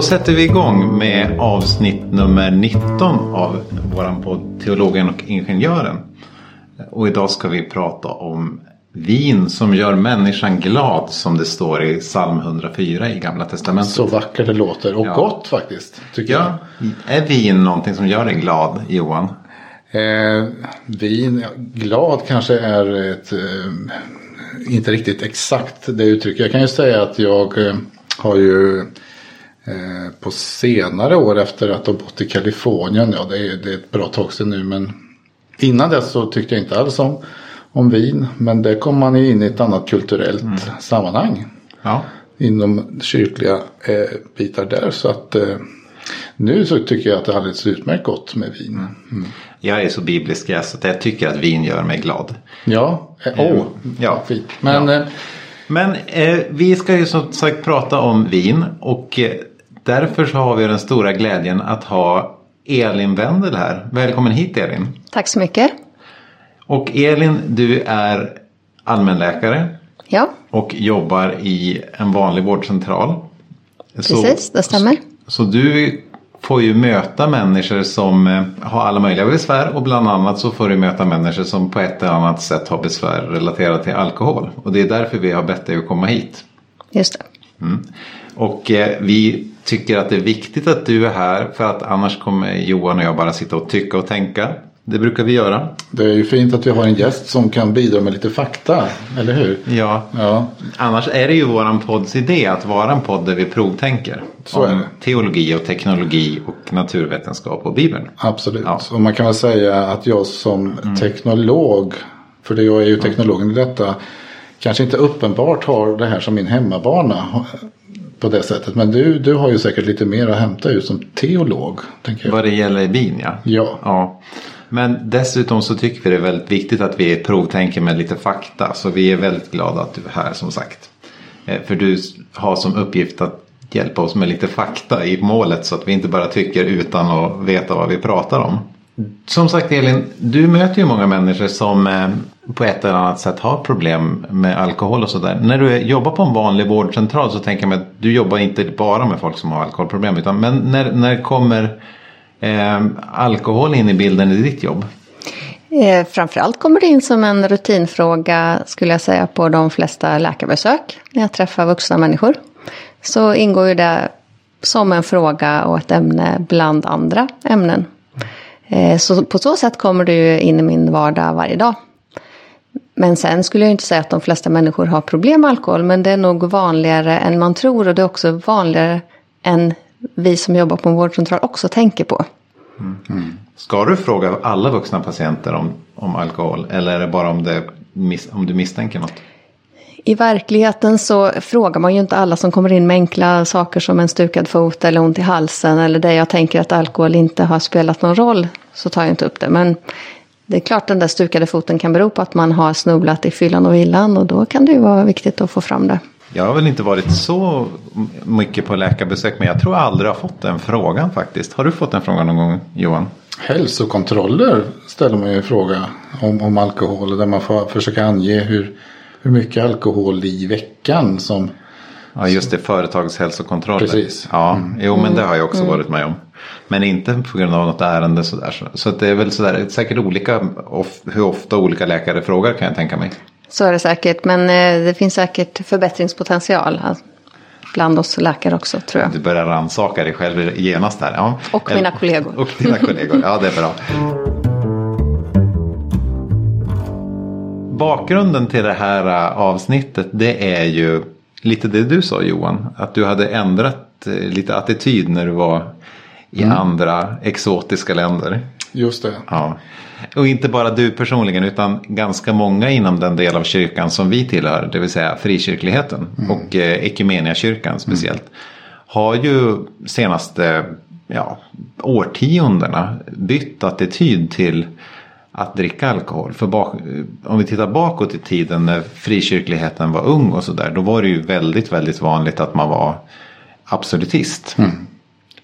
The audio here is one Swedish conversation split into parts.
Då sätter vi igång med avsnitt nummer 19 av våran podd Teologen och Ingenjören. Och idag ska vi prata om vin som gör människan glad som det står i psalm 104 i Gamla Testamentet. Så vackert det låter och Ja. gott faktiskt. Tycker Ja, är vin någonting som gör dig glad Johan? jag. Eh, vin, glad kanske är ett, eh, inte riktigt exakt det uttrycket. Jag kan ju säga att jag eh, har ju eh, på senare år efter att ha bott i Kalifornien, ja det är, det är ett bra tag sedan nu men innan dess så tyckte jag inte alls om, om vin. Men där kom man in i ett annat kulturellt sammanhang Ja. inom kyrkliga eh, bitar där. Så att eh, nu så tycker jag att det är alldeles utmärkt gott med vin. Mm. Jag är så biblisk jag så att jag tycker att vin gör mig glad. Ja, eh, åh, Ja. fint. Men Ja. eh, Men eh, vi ska ju som sagt prata om vin och eh, därför så har vi den stora glädjen att ha Elin Wendel här. Välkommen hit Elin. Tack så mycket. Och Elin, du är allmänläkare Ja, och jobbar i en vanlig vårdcentral. precis, det stämmer. Så du får ju möta människor som eh, har alla möjliga besvär och bland annat så får du möta människor som på ett eller annat sätt har besvär relaterat till alkohol. Och det är därför vi har bett dig att komma hit. Just det. Och eh, vi tycker att det är viktigt att du är här för att annars kommer Johan och jag bara sitta och tycka och tänka. Det brukar vi göra. det är ju fint att vi har en gäst som kan bidra med lite fakta, eller hur? Ja, Ja, Annars är det ju våran podds idé att vara en podd där vi provtänker. Så om teologi och teknologi och naturvetenskap och Bibeln. absolut. Ja. Och man kan väl säga att jag som teknolog, för det jag är ju teknologen i detta, kanske inte uppenbart har det här som min hemmabana på det sättet. Men du, du har ju säkert lite mer att hämta ut som teolog, tänker jag. Vad det gäller vin ja. Ja. ja. Men dessutom så tycker vi det är väldigt viktigt att vi provtänker med lite fakta. Så vi är väldigt glada att du är här som sagt. Eh, För du har som uppgift att hjälpa oss med lite fakta i målet så att vi inte bara tycker utan att veta vad vi pratar om. Som sagt Elin, du möter ju många människor som eh, på ett eller annat sätt har problem med alkohol och sådär. När du jobbar på en vanlig vårdcentral så tänker jag mig att du jobbar inte bara med folk som har alkoholproblem. Utan, men när, när kommer eh, alkohol in i bilden i ditt jobb? Eh, framförallt kommer det in som en rutinfråga skulle jag säga på de flesta läkarbesök när jag träffar vuxna människor. Så ingår ju det som en fråga och ett ämne bland andra ämnen. Eh, så på så sätt kommer det ju in i min vardag varje dag. Men sen skulle jag inte säga att de flesta människor har problem med alkohol. Men det är nog vanligare än man tror. Och det är också vanligare än vi som jobbar på en vårdcentral också tänker på. Mm. Ska du fråga alla vuxna patienter om, om alkohol? Eller är det bara om, det, om du misstänker något? I verkligheten så frågar man ju inte alla som kommer in med enkla saker som en stukad fot eller ont i halsen. Eller där jag tänker att alkohol inte har spelat någon roll. Så tar jag inte upp det. Men det är klart den där stukade foten kan bero på att man har snubblat i fyllan och villan. Och då kan det ju vara viktigt att få fram det. Jag har väl inte varit så mycket på läkarbesök men jag tror jag aldrig har fått den frågan faktiskt. Har du fått den frågan någon gång Johan? Hälsokontroller ställer man ju fråga om, om alkohol. Där man får försöka ange hur, hur mycket alkohol i veckan som Ja just det, företagshälsokontroller. Precis. Ja, jo men det har jag också varit med om. Men inte på grund av något ärende sådär. Så, så att det är väl sådär, säkert olika of, hur ofta olika läkare frågar kan jag tänka mig. Så är det säkert. Men eh, det finns säkert förbättringspotential. Bland oss läkare också tror jag. Du börjar rannsaka dig själv genast där. Ja. Och mina kollegor. Och dina kollegor, ja det är bra. Bakgrunden till det här äh, avsnittet det är ju lite det du sa Johan. Att du hade ändrat eh, lite attityd när du var i andra exotiska länder. just det. Ja. Och inte bara du personligen utan ganska många inom den del av kyrkan som vi tillhör. Det vill säga frikyrkligheten och eh, Ekumeniakyrkan speciellt. Har ju senaste ja, årtiondena bytt attityd till att dricka alkohol. För bak, om vi tittar bakåt i tiden när frikyrkligheten var ung och sådär. Då var det ju väldigt, väldigt vanligt att man var absolutist. Mm.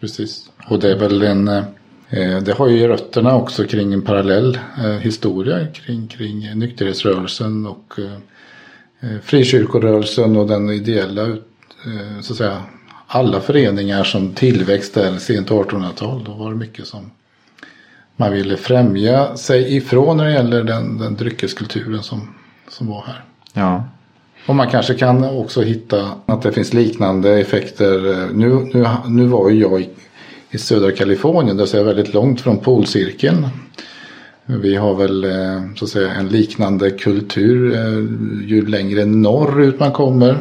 Precis. Och det är väl en, eh, det har ju rötterna också kring en parallell eh, historia kring, kring nykterhetsrörelsen och eh, eh frikyrkorörelsen och den ideella eh, så att säga, alla föreningar som tillväxt där sent 1800-tal. Då var det mycket som man ville främja sig ifrån när det gäller den, den dryckeskulturen som, som var här. Ja. Och man kanske kan också hitta att det finns liknande effekter. Nu, nu, nu var ju jag i, i södra Kalifornien, det är väldigt långt från polcirkeln. Vi har väl eh, så att säga en liknande kultur eh, ju längre norrut man kommer.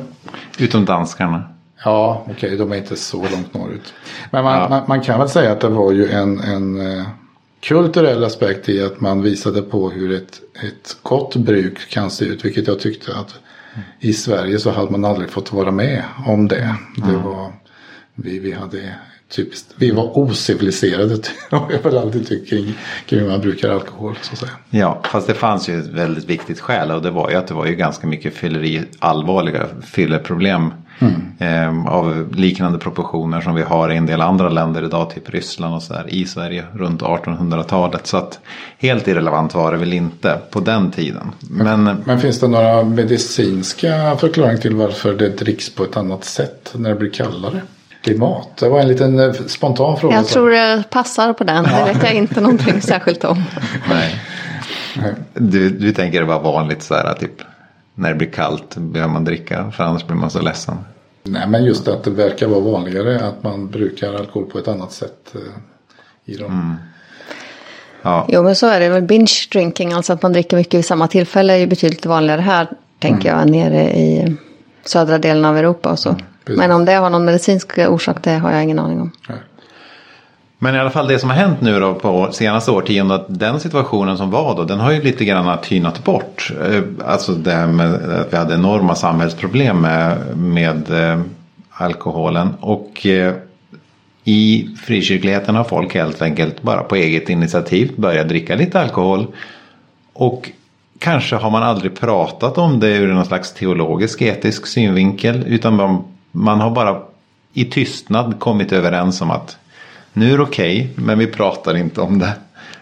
Utom danskarna. Ja, okej, okay, de är inte så långt norrut. Men man, ja. man, man, kan väl säga att det var ju en, en eh, kulturell aspekt i att man visade på hur ett, ett gott bruk kan se ut. Vilket jag tyckte att i Sverige så hade man aldrig fått vara med om det. det var, vi, vi hade typiskt, vi var ociviliserade har jag väl alltid tyckt kring, kring hur man brukar alkohol. Så att säga. Ja, fast det fanns ju ett väldigt viktigt skäl och det var ju att det var ju ganska mycket fylleri, allvarliga fylleproblem mm. eh, av liknande proportioner som vi har i en del andra länder idag, typ Ryssland och så där, i Sverige runt 1800-talet. Så att helt irrelevant var det väl inte på den tiden. Men, men, men finns det några medicinska förklaringar till varför det dricks på ett annat sätt när det blir kallare? klimat? Det var en liten eh, spontan fråga. Jag tror det passar på den. Det vet jag inte någonting särskilt om. Nej. Du, du tänker det var vanligt så här typ när det blir kallt behöver man dricka för annars blir man så ledsen. Nej men just att det verkar vara vanligare att man brukar alkohol på ett annat sätt eh, i dem. Mm. Ja. Jo men så är det väl binge drinking, alltså att man dricker mycket vid samma tillfälle är ju betydligt vanligare här tänker mm. jag nere i södra delen av Europa och så. Mm. Men om det har någon medicinsk orsak det har jag ingen aning om. Nej. Men i alla fall det som har hänt nu då på senaste årtiondet. Den situationen som var då den har ju lite grann tynat bort. Eh, alltså det här med att vi hade enorma samhällsproblem med, med eh, alkoholen. Och eh, i frikyrkligheten har folk helt enkelt bara på eget initiativ börjat dricka lite alkohol. Och kanske har man aldrig pratat om det ur någon slags teologisk etisk synvinkel. Utan man man har bara i tystnad kommit överens om att nu är det okej, okay, men vi pratar inte om det.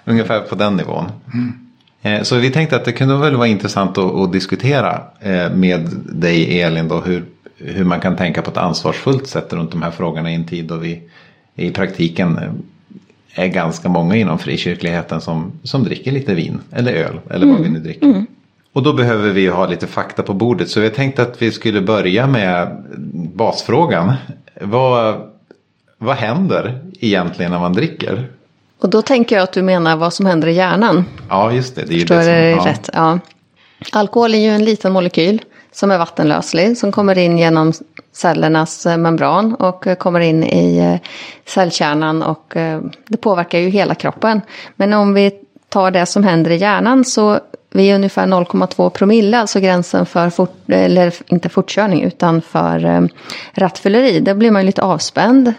Ungefär på den nivån. Mm. Så vi tänkte att det kunde väl vara intressant att, att, diskutera eh, med dig Elin då hur, hur man kan tänka på ett ansvarsfullt sätt runt de här frågorna i en tid då vi i praktiken är ganska många inom frikyrkligheten som, som dricker lite vin eller öl eller vad mm. vi nu dricker. Mm. Och då behöver vi ha lite fakta på bordet. Så jag tänkte att vi skulle börja med basfrågan. Vad, vad händer egentligen när man dricker? Och då tänker jag att du menar vad som händer i hjärnan. Ja, just det. det är Förstår det som, ja. rätt? Ja. Alkohol är ju en liten molekyl som är vattenlöslig. Som kommer in genom cellernas eh, membran och eh, kommer in i eh, cellkärnan. Och det påverkar ju hela kroppen. Men om vi tar det som händer i hjärnan så vi är ungefär 0,2 promille, alltså gränsen för, fort, eller inte fortkörning, utan för rattfylleri. Där blir man lite avspänd,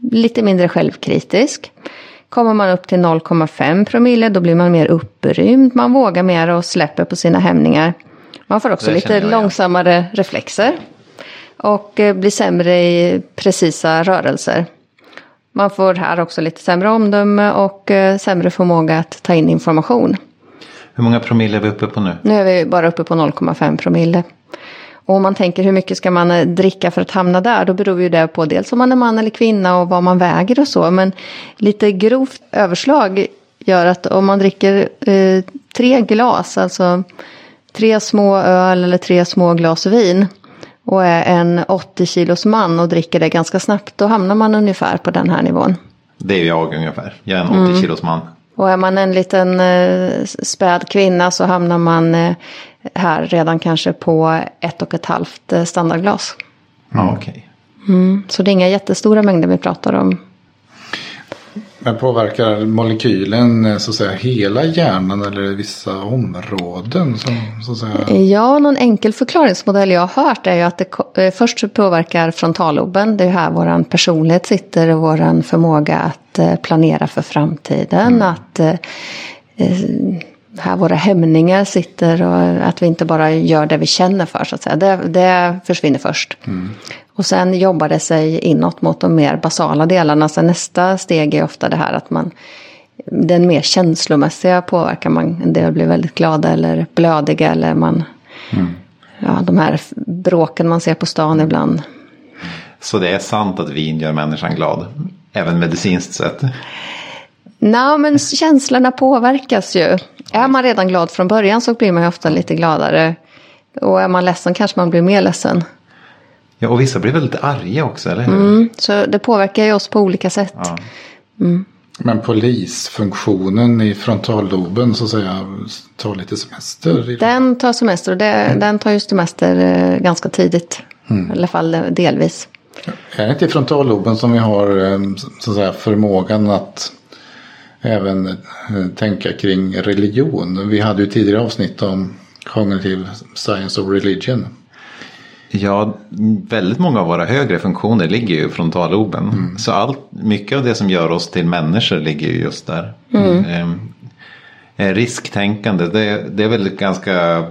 lite mindre självkritisk. Kommer man upp till 0,5 promille, då blir man mer upprymd, man vågar mer och släpper på sina hämningar. Man får också lite långsammare reflexer. Och eh, blir sämre i precisa rörelser. Man får här också lite sämre omdöme och eh, sämre förmåga att ta in information. Hur många promille är vi uppe på nu? Nu är vi bara uppe på 0,5 promille. Och om man tänker hur mycket ska man eh, dricka för att hamna där, då beror ju det på dels om man är man eller kvinna och vad man väger och så. Men lite grovt överslag gör att om man dricker eh, tre glas, alltså tre små öl eller tre små glas vin och är en 80 kilos man och dricker det ganska snabbt, då hamnar man ungefär på den här nivån. Det är jag ungefär. Jag är en 80 mm. kilos man. Och är man en liten eh, späd kvinna så hamnar man eh, här redan kanske på ett och ett halvt eh, standardglas. Ja, okay. Mm, så det är inga jättestora mängder vi pratar om. Men påverkar molekylen eh, så att säga hela hjärnan eller vissa områden? Som, så att säga... Ja, någon enkel förklaringsmodell jag har hört är ju att det eh, först påverkar frontalloben. Det är här vår personlighet sitter och vår förmåga att eh, planera för framtiden. Mm. Att här våra hämningar sitter och att vi inte bara gör det vi känner för så att säga. Det, det försvinner först. Mm. Och sen jobbar det sig inåt mot de mer basala delarna. Så nästa steg är ofta det här att man den mer känslomässiga påverkar man. En del blir väldigt glada eller blödiga eller man mm. Ja, de här bråken man ser på stan ibland. Så det är sant att vin gör människan glad. Även medicinskt sett. Nej, men känslorna påverkas ju. Är man redan glad från början så blir man ju ofta lite gladare. Och är man ledsen kanske man blir mer ledsen. Ja, och vissa blir väldigt arga också, eller hur? Mm, så det påverkar ju oss på olika sätt. Ja. Men polisfunktionen i frontalloben så att säga tar lite semester. Den tar semester och det, den tar ju semester eh, ganska tidigt. I alla fall delvis. Är det inte i frontalloben som vi har eh, så att säga, förmågan att även eh, tänka kring religion? Vi hade ju tidigare avsnitt om cognitive science of religion. Ja, väldigt många av våra högre funktioner ligger ju i frontalloben. Så allt, mycket av det som gör oss till människor ligger ju just där. Ehm, eh, risktänkande, det, det är väl ganska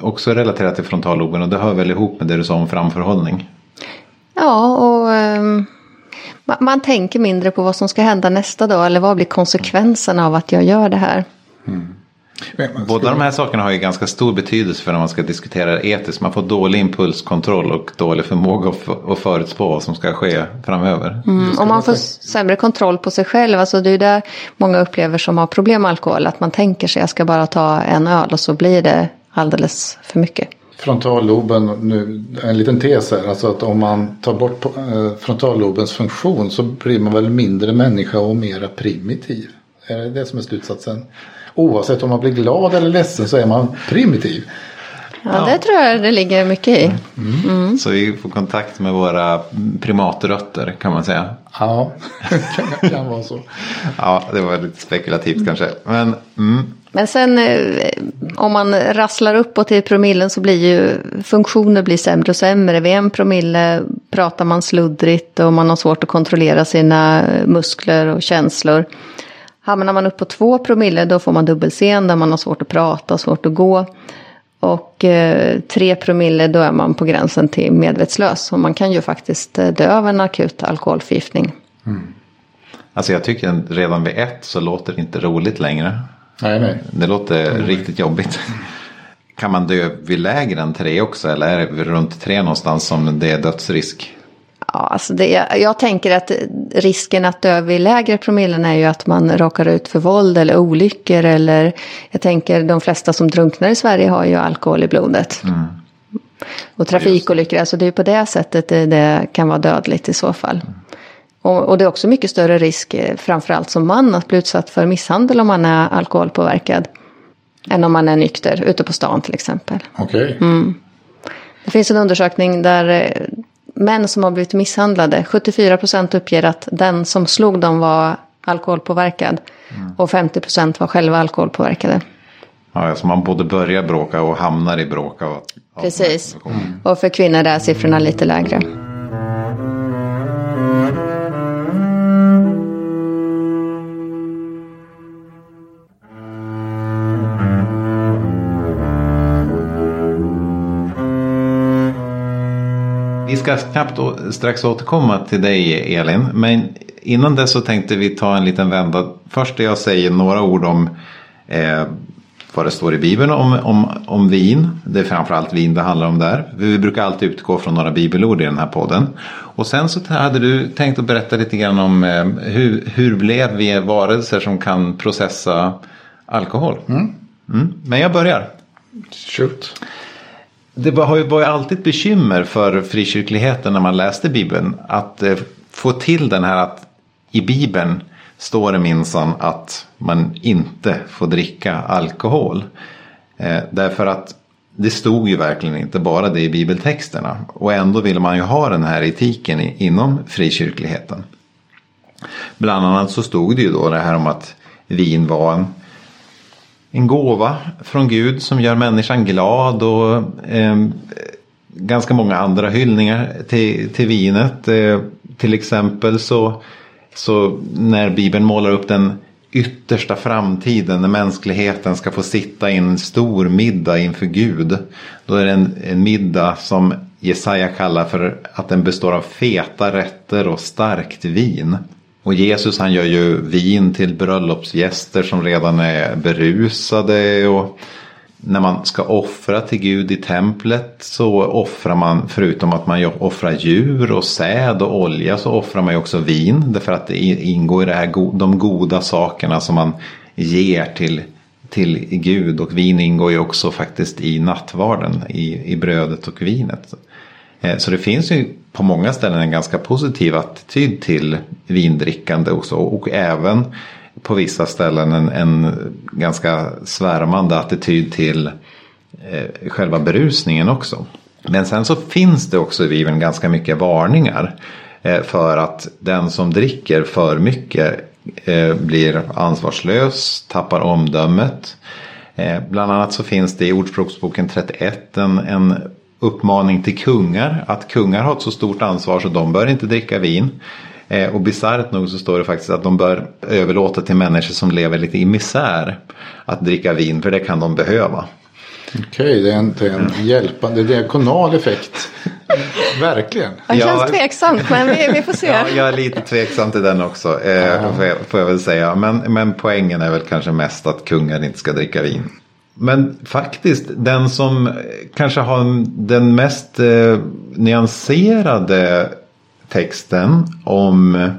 också relaterat till frontalloben och det hör väl ihop med det du sa om framförhållning. Ja, och ehm, man, man tänker mindre på vad som ska hända nästa dag. Eller vad blir konsekvenserna av att jag gör det här. Men- Båda de här sakerna har ju ganska stor betydelse för när man ska diskutera det etiskt. Man får dålig impulskontroll och dålig förmåga att, att förutspå vad som ska ske framöver. Mm, och man får sämre kontroll på sig själv. Alltså det är det många upplever som har problem med alkohol. Att man tänker sig jag ska bara ta en öl och så blir det alldeles för mycket. Frontalloben, nu, en liten tes här, alltså att om man tar bort eh, frontallobens funktion så blir man väl mindre människa och mera primitiv. Är det det som är slutsatsen? Oavsett om man blir glad eller ledsen så är man primitiv. Ja, det tror jag det ligger mycket i. Så vi får kontakt med våra primatrötter kan man säga. Ja, kan, kan vara så. Ja, det var lite spekulativt kanske. Men mm, men sen eh, om man rasslar uppåt i promillen så blir ju funktioner blir sämre och sämre. Vid en promille pratar man sluddrigt och man har svårt att kontrollera sina muskler och känslor. Hamnar man upp på två promille då får man dubbelseende, man har svårt att prata svårt att gå. Och eh, tre promille då är man på gränsen till medvetslös. Och man kan ju faktiskt eh, dö av en akut alkoholförgiftning. Mm. alltså jag tycker redan vid ett så låter det inte roligt längre. Nej, nej. Det låter riktigt jobbigt. Kan man dö vid lägre än tre också eller är det runt tre någonstans som det är dödsrisk? Ja, alltså det, jag, tänker att risken att dö vid lägre promillen är ju att man råkar ut för våld eller olyckor. Eller jag tänker de flesta som drunknar i Sverige har ju alkohol i blodet. Och trafikolyckor, alltså det är på det sättet det, det kan vara dödligt i så fall. Och, och det är också mycket större risk, eh, framförallt som man, att bli utsatt för misshandel om man är alkoholpåverkad. Än om man är nykter, ute på stan till exempel. Okej. Det finns en undersökning där eh, män som har blivit misshandlade, 74 procent uppger att den som slog dem var alkoholpåverkad. Och 50 procent var själva alkoholpåverkade. Ja, alltså man både börjar bråka och hamnar i bråka. Och, Precis. Och för kvinnor är siffrorna lite lägre. Vi ska knappt strax återkomma till dig Elin. Men innan dess så tänkte vi ta en liten vända. Först jag säga några ord om eh, vad det står i Bibeln om, om, om vin. Det är framförallt vin det handlar om där. Vi brukar alltid utgå från några bibelord i den här podden. Och sen så hade du tänkt att berätta lite grann om eh, hur, hur blev vi varelser som kan processa alkohol. Mm. Men jag börjar. Shoot. Det var ju var ju alltid ett bekymmer för frikyrkligheten när man läste Bibeln. Att eh, få till den här att i Bibeln står det minsann att man inte får dricka alkohol. Eh, därför att det stod ju verkligen inte bara det i bibeltexterna. Och ändå vill man ju ha den här etiken i, inom frikyrkligheten. Bland annat så stod det ju då det här om att vin var en en gåva från Gud som gör människan glad och eh, ganska många andra hyllningar till, till vinet. Eh, till exempel så, så när Bibeln målar upp den yttersta framtiden när mänskligheten ska få sitta i en stor middag inför Gud. Då är det en, en middag som Jesaja kallar för att den består av feta rätter och starkt vin. Och Jesus han gör ju vin till bröllopsgäster som redan är berusade och när man ska offra till Gud i templet så offrar man förutom att man offrar djur och säd och olja så offrar man ju också vin. Därför att det ingår i det här, de goda sakerna som man ger till, till Gud. Och vin ingår ju också faktiskt i nattvarden, i, i brödet och vinet. Eh, så det finns ju på många ställen en ganska positiv attityd till vindrickande och så Och även på vissa ställen en, en ganska svärmande attityd till eh, själva berusningen också. Men sen så finns det också i Bibeln ganska mycket varningar eh, för att den som dricker för mycket eh, blir ansvarslös, tappar omdömet. Eh, bland annat så finns det i Ordspråksboken 31 en, en uppmaning till kungar att kungar har ett så stort ansvar så de bör inte dricka vin. Eh, och bisarrt nog så står det faktiskt att de bör överlåta till människor som lever lite i misär att dricka vin för det kan de behöva. Okej, det är en, det är en hjälpande diakonal effekt. Verkligen. Det känns ja, tveksamt men vi, vi får se. Ja, jag är lite tveksam till den också. Eh, får, jag, får jag väl säga. Men, men poängen är väl kanske mest att kungar inte ska dricka vin. Men faktiskt den som kanske har den mest eh, nyanserade texten om eh,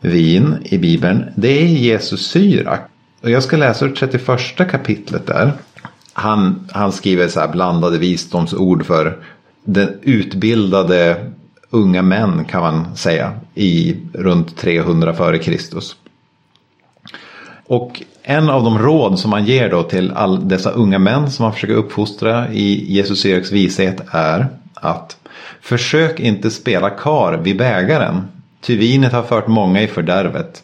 vin i Bibeln. Det är Jesus Syrak. Och jag ska läsa ur 31 kapitlet där. Han, han skriver så här blandade visdomsord för den utbildade unga män kan man säga i runt 300 före Kristus. Och en av de råd som man ger då till alla dessa unga män som man försöker uppfostra i Jesus Eriks vishet är att Försök inte spela kar vid bägaren, ty vinet har fört många i fördärvet.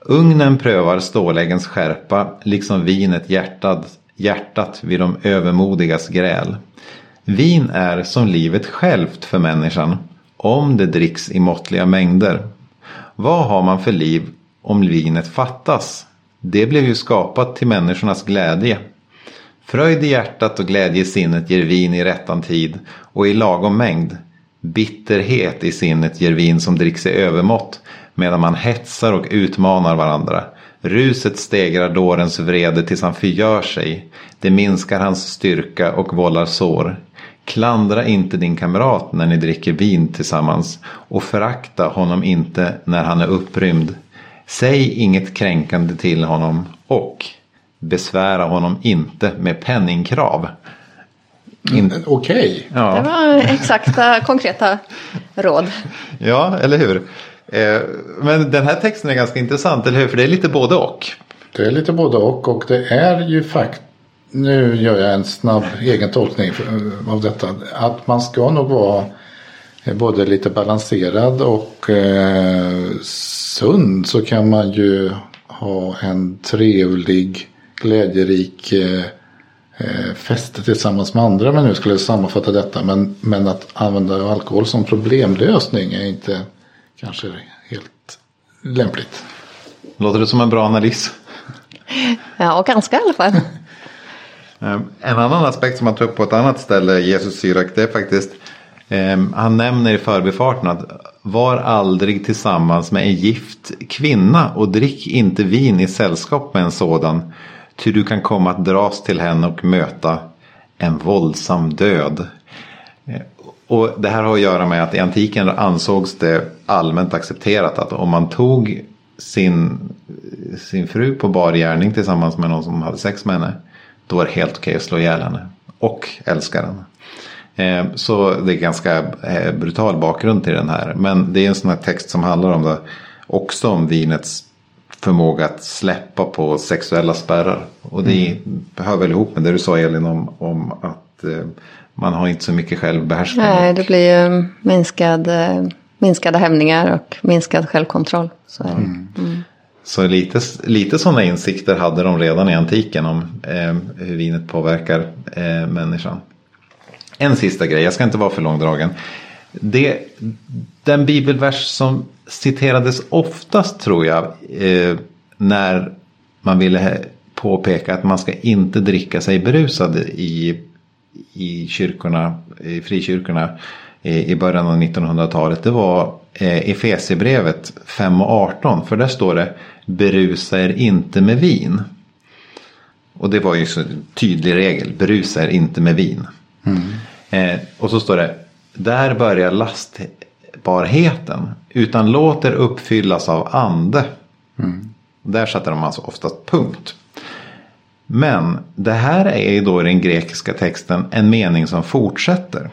Ugnen prövar ståläggens skärpa, liksom vinet hjärtat, hjärtat vid de övermodigas gräl. Vin är som livet självt för människan, om det dricks i måttliga mängder. Vad har man för liv om vinet fattas? Det blev ju skapat till människornas glädje. Fröjd i hjärtat och glädje i sinnet ger vin i rättan tid och i lagom mängd. Bitterhet i sinnet ger vin som dricks i övermått medan man hetsar och utmanar varandra. Ruset stegrar dårens vrede tills han förgör sig. Det minskar hans styrka och vållar sår. Klandra inte din kamrat när ni dricker vin tillsammans och förakta honom inte när han är upprymd. Säg inget kränkande till honom och besvära honom inte med penningkrav. In... Mm, okej. Okay. Ja. Det var exakta konkreta råd. Ja, eller hur. Eh, men den här texten är ganska intressant, eller hur? För det är lite både och. Det är lite både och och det är ju faktiskt nu gör jag en snabb egen tolkning av detta. Att man ska nog vara både lite balanserad och eh, sund så kan man ju ha en trevlig glädjerik eh, eh, fester tillsammans med andra men nu skulle jag sammanfatta detta. Men, men att använda alkohol som problemlösning är inte kanske helt lämpligt. Låter det som en bra analys? Ja, och ganska i alla fall. Eh, en annan aspekt som han tar upp på ett annat ställe, Jesus Syrak, det är faktiskt Ehm, han nämner i förbifarten att var aldrig tillsammans med en gift kvinna och drick inte vin i sällskap med en sådan. Ty du kan komma att dras till henne och möta en våldsam död. Ehm, och det här har att göra med att i antiken ansågs det allmänt accepterat att om man tog sin, sin fru på bar gärning tillsammans med någon som hade sex med henne. Då var det helt okej att slå ihjäl henne. Och älska henne. Eh, så det är ganska eh, brutal bakgrund till den här. Men det är en sån här text som handlar om det. Också om vinets förmåga att släppa på sexuella spärrar. Och det mm. hör väl ihop med det du sa Elin om, om att eh, man har inte så mycket självbehärskning. Nej, det blir ju minskad, minskade hämningar och minskad självkontroll. Så, mm. Mm. så lite, lite sådana insikter hade de redan i antiken om eh, hur vinet påverkar eh, människan. En sista grej, jag ska inte vara för långdragen. Det, den bibelvers som citerades oftast tror jag eh, när man ville påpeka att man ska inte dricka sig berusad i, i kyrkorna, i frikyrkorna eh, i början av 1900-talet. Det var eh, Efesierbrevet 5 och 18. För där står det berusa er inte med vin. Och det var ju så tydlig regel. Berusa er inte med vin. Mm. Eh, och så står det. Där börjar lastbarheten. Utan låt er uppfyllas av ande. Där satte de alltså oftast punkt. Men det här är ju då i den grekiska texten en mening som fortsätter.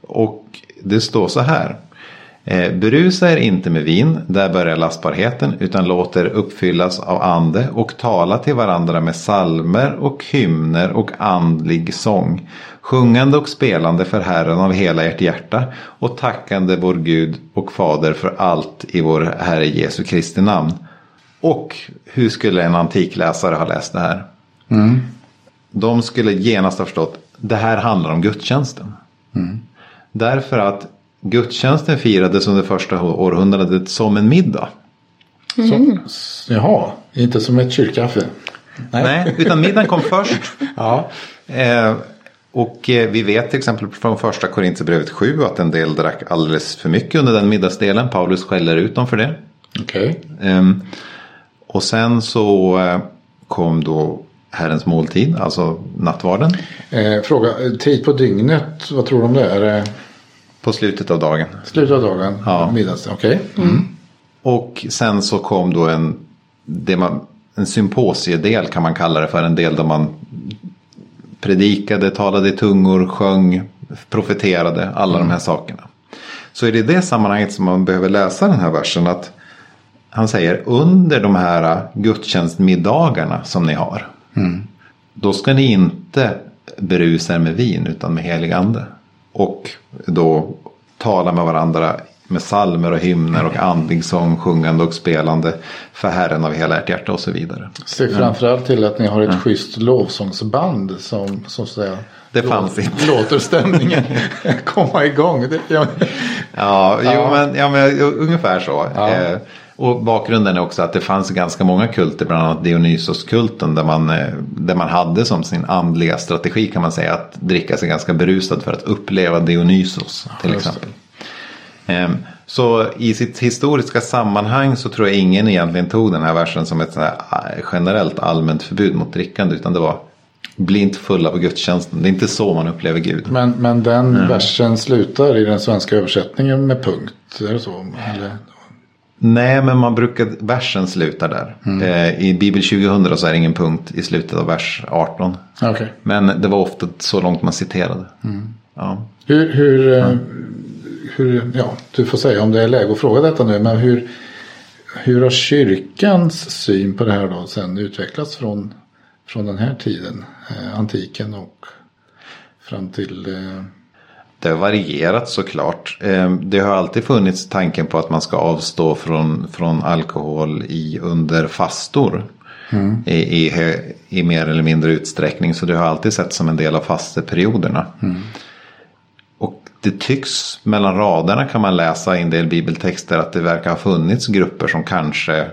Och det står så här. Eh, berusa er inte med vin, där börjar lastbarheten, utan låt er uppfyllas av ande och tala till varandra med salmer och hymner och andlig sång. Sjungande och spelande för Herren av hela ert hjärta och tackande vår Gud och Fader för allt i vår Herre Jesu Kristi namn. Och hur skulle en antikläsare ha läst det här? De skulle genast ha förstått det här handlar om gudstjänsten. Därför att gudstjänsten firades under första århundradet som en middag. Så, jaha, inte som ett kyrkkaffe. Nej, utan middagen kom först. Ja, Eh, och eh, vi vet till exempel från första Korinthierbrevet 7 att en del drack alldeles för mycket under den middagsdelen. Paulus skäller ut dem för det. okej. Ehm, och sen så eh, kom då Herrens måltid, alltså nattvarden, Eh, fråga, eh, tid på dygnet, vad tror du om det? Är det på slutet av dagen. slutet av dagen? Ja. Middags, okej. Och sen så kom då en, det man, en symposiedel kan man kalla det för. En del där man predikade, talade i tungor, sjöng, profeterade, alla de här sakerna. Så är det i det sammanhanget som man behöver läsa den här versen att han säger under de här gudstjänstmiddagarna som ni har. Då ska ni inte berusa er med vin utan med helig ande. Och då tala med varandra med salmer och hymner och andlig sång, sjungande och spelande för Herren av hela ert hjärta och så vidare. Se framförallt till att ni har ett schysst lovsångsband som, som så säga Det fanns inte. låter stämningen komma igång. Det, ja, Ja, jo, Ja. Men, ja men ungefär så. Ja. Eh, och bakgrunden är också att det fanns ganska många kulter, bland annat Dionysos-kulten, där man, eh, där man hade som sin andliga strategi kan man säga att dricka sig ganska berusad för att uppleva Dionysos till exempel. Ehm, Så i sitt historiska sammanhang så tror jag ingen egentligen tog den här versen som ett eh, generellt allmänt förbud mot drickande. Utan det var bli inte fulla på gudstjänsten. Det är inte så man upplever Gud. men, men den versen slutar i den svenska översättningen med punkt. Är det så? Eller? Nej, men man brukar, versen slutar där. Eh, I Bibel 2000 så är det ingen punkt i slutet av vers 18. Okej. Men det var ofta så långt man citerade. Ja. Hur, hur, eh, hur, ja, du får säga om det är läge att fråga detta nu, men hur, hur har kyrkans syn på det här då sen utvecklats från, från den här tiden, eh, antiken och fram till, eh, Det har varierat såklart. Eh, Det har alltid funnits tanken på att man ska avstå från, från alkohol i, under fastor. I, i, hö- I mer eller mindre utsträckning. Så det har alltid sett som en del av fasteperioderna. Och det tycks mellan raderna kan man läsa i en del bibeltexter att det verkar ha funnits grupper som kanske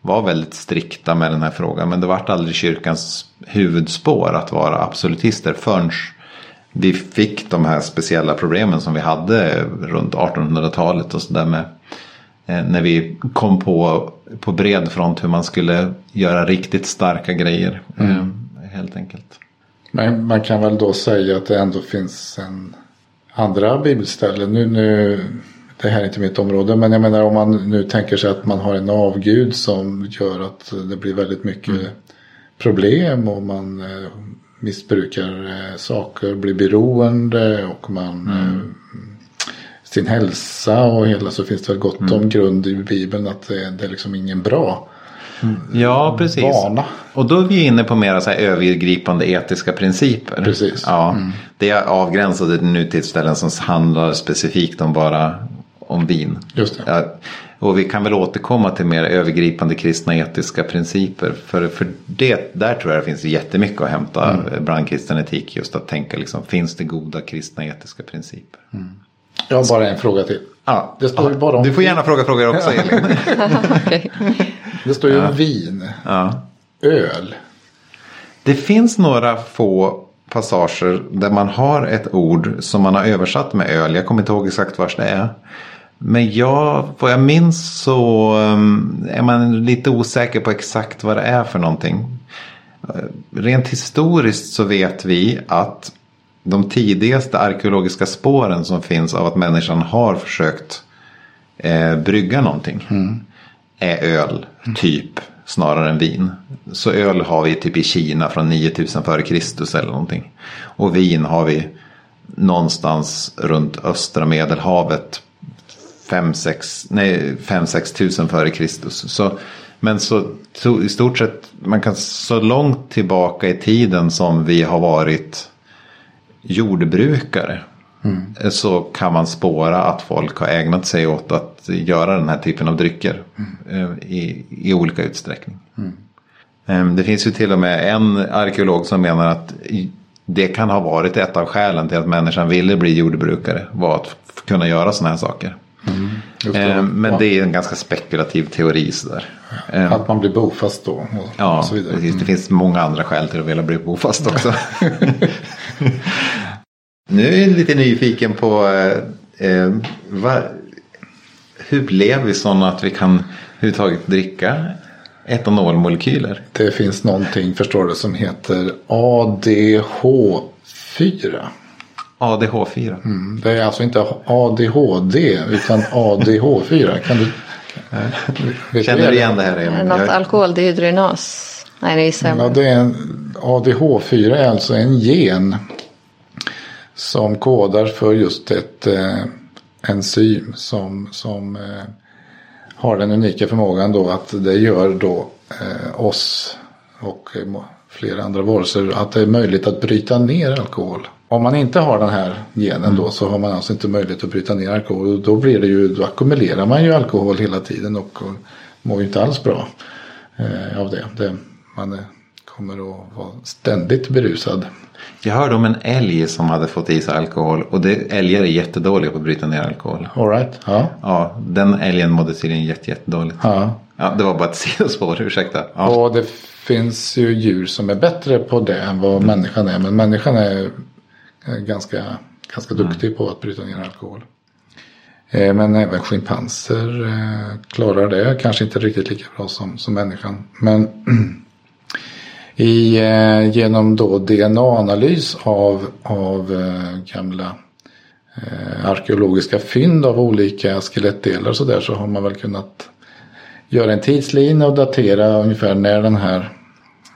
var väldigt strikta med den här frågan. Men det vart aldrig kyrkans huvudspår att vara absolutister förrän vi fick de här speciella problemen som vi hade runt 1800-talet och sådär med eh, när vi kom på på bred front hur man skulle göra riktigt starka grejer. Eh, helt enkelt. men man kan väl då säga att det ändå finns en andra bibelställen. Nu, nu, det här är inte mitt område, men jag menar om man nu tänker sig att man har en avgud som gör att det blir väldigt mycket problem och man eh, missbrukar eh, saker, blir beroende och man eh, sin hälsa och hela så finns det väl gott om grund i Bibeln att det, det är liksom ingen bra Ja, precis. vana. Och då är vi inne på mera så här övergripande etiska principer. Precis. Ja, Det är avgränsade nutidsställen som handlar specifikt om bara om vin. Just det. Ja, och vi kan väl återkomma till mer övergripande kristna etiska principer. För, för det, där tror jag det finns jättemycket att hämta mm. bland kristen etik. Just att tänka liksom, finns det goda kristna etiska principer? Jag har bara en fråga till. Ja, Det står ju bara om Du får gärna fråga frågor också Elin. Okej. Det står ju om vin, ja. öl. Det finns några få passager där man har ett ord som man har översatt med öl. Jag kommer inte ihåg exakt var det är. Men jag, vad jag minns så um, är man lite osäker på exakt vad det är för någonting. Rent historiskt så vet vi att de tidigaste arkeologiska spåren som finns av att människan har försökt eh, brygga någonting är öl, typ, snarare än vin. Så öl har vi typ i Kina från 9000 före Kristus eller någonting. Och vin har vi någonstans runt östra medelhavet 5-6 tusen före Kristus. Så, men så, så i stort sett, man kan så långt tillbaka i tiden som vi har varit jordbrukare. Så kan man spåra att folk har ägnat sig åt att göra den här typen av drycker. eh, I, i olika utsträckning. Eh, Det finns ju till och med en arkeolog som menar att det kan ha varit ett av skälen till att människan ville bli jordbrukare. Var att kunna göra sådana här saker. Just det. Eh, Men Ja. det är en ganska spekulativ teori sådär. Eh, Att man blir bofast då. Och, Ja, och så vidare. precis. Det finns många andra skäl till att vilja bli bofast också. nu är jag lite nyfiken på eh, eh, va, hur blev vi sådana att vi kan överhuvudtaget dricka etanolmolekyler? Det finns någonting, förstår du, som heter ADH4. ADH4. Mm, Det är alltså inte ADHD utan ADH4. Kan du, vet Känner du igen det här? Är det något alkoholdehydrogenas? Nej, det gissar jag. Ja, det är en, ADH4 är alltså en gen som kodar för just ett eh, enzym som, som eh, har den unika förmågan då att det gör då eh, oss och eh, flera andra varelser att det är möjligt att bryta ner alkohol. Om man inte har den här genen då så har man alltså inte möjlighet att bryta ner alkohol. Då, blir det ju, då ackumulerar man ju alkohol hela tiden och, och mår ju inte alls bra eh, av det. det man kommer att vara ständigt berusad. Jag hörde om en älg som hade fått i sig alkohol. Och det, älgar är jättedåliga på att bryta ner alkohol. All right? Ja. Ja, den älgen mådde tydligen jätte, jättedåligt. ja. Ja, det var bara ett sidospår, ursäkta. Ja. Och det finns ju djur som är bättre på det än vad människan är. Men människan är ganska, ganska duktig på att bryta ner alkohol. Eh, Men även schimpanser eh, klarar det. Kanske inte riktigt lika bra som, som människan. Men i, eh, genom då DNA-analys av, av eh, gamla eh, arkeologiska fynd av olika skelettdelar så där så har man väl kunnat göra en tidslina och datera ungefär när den här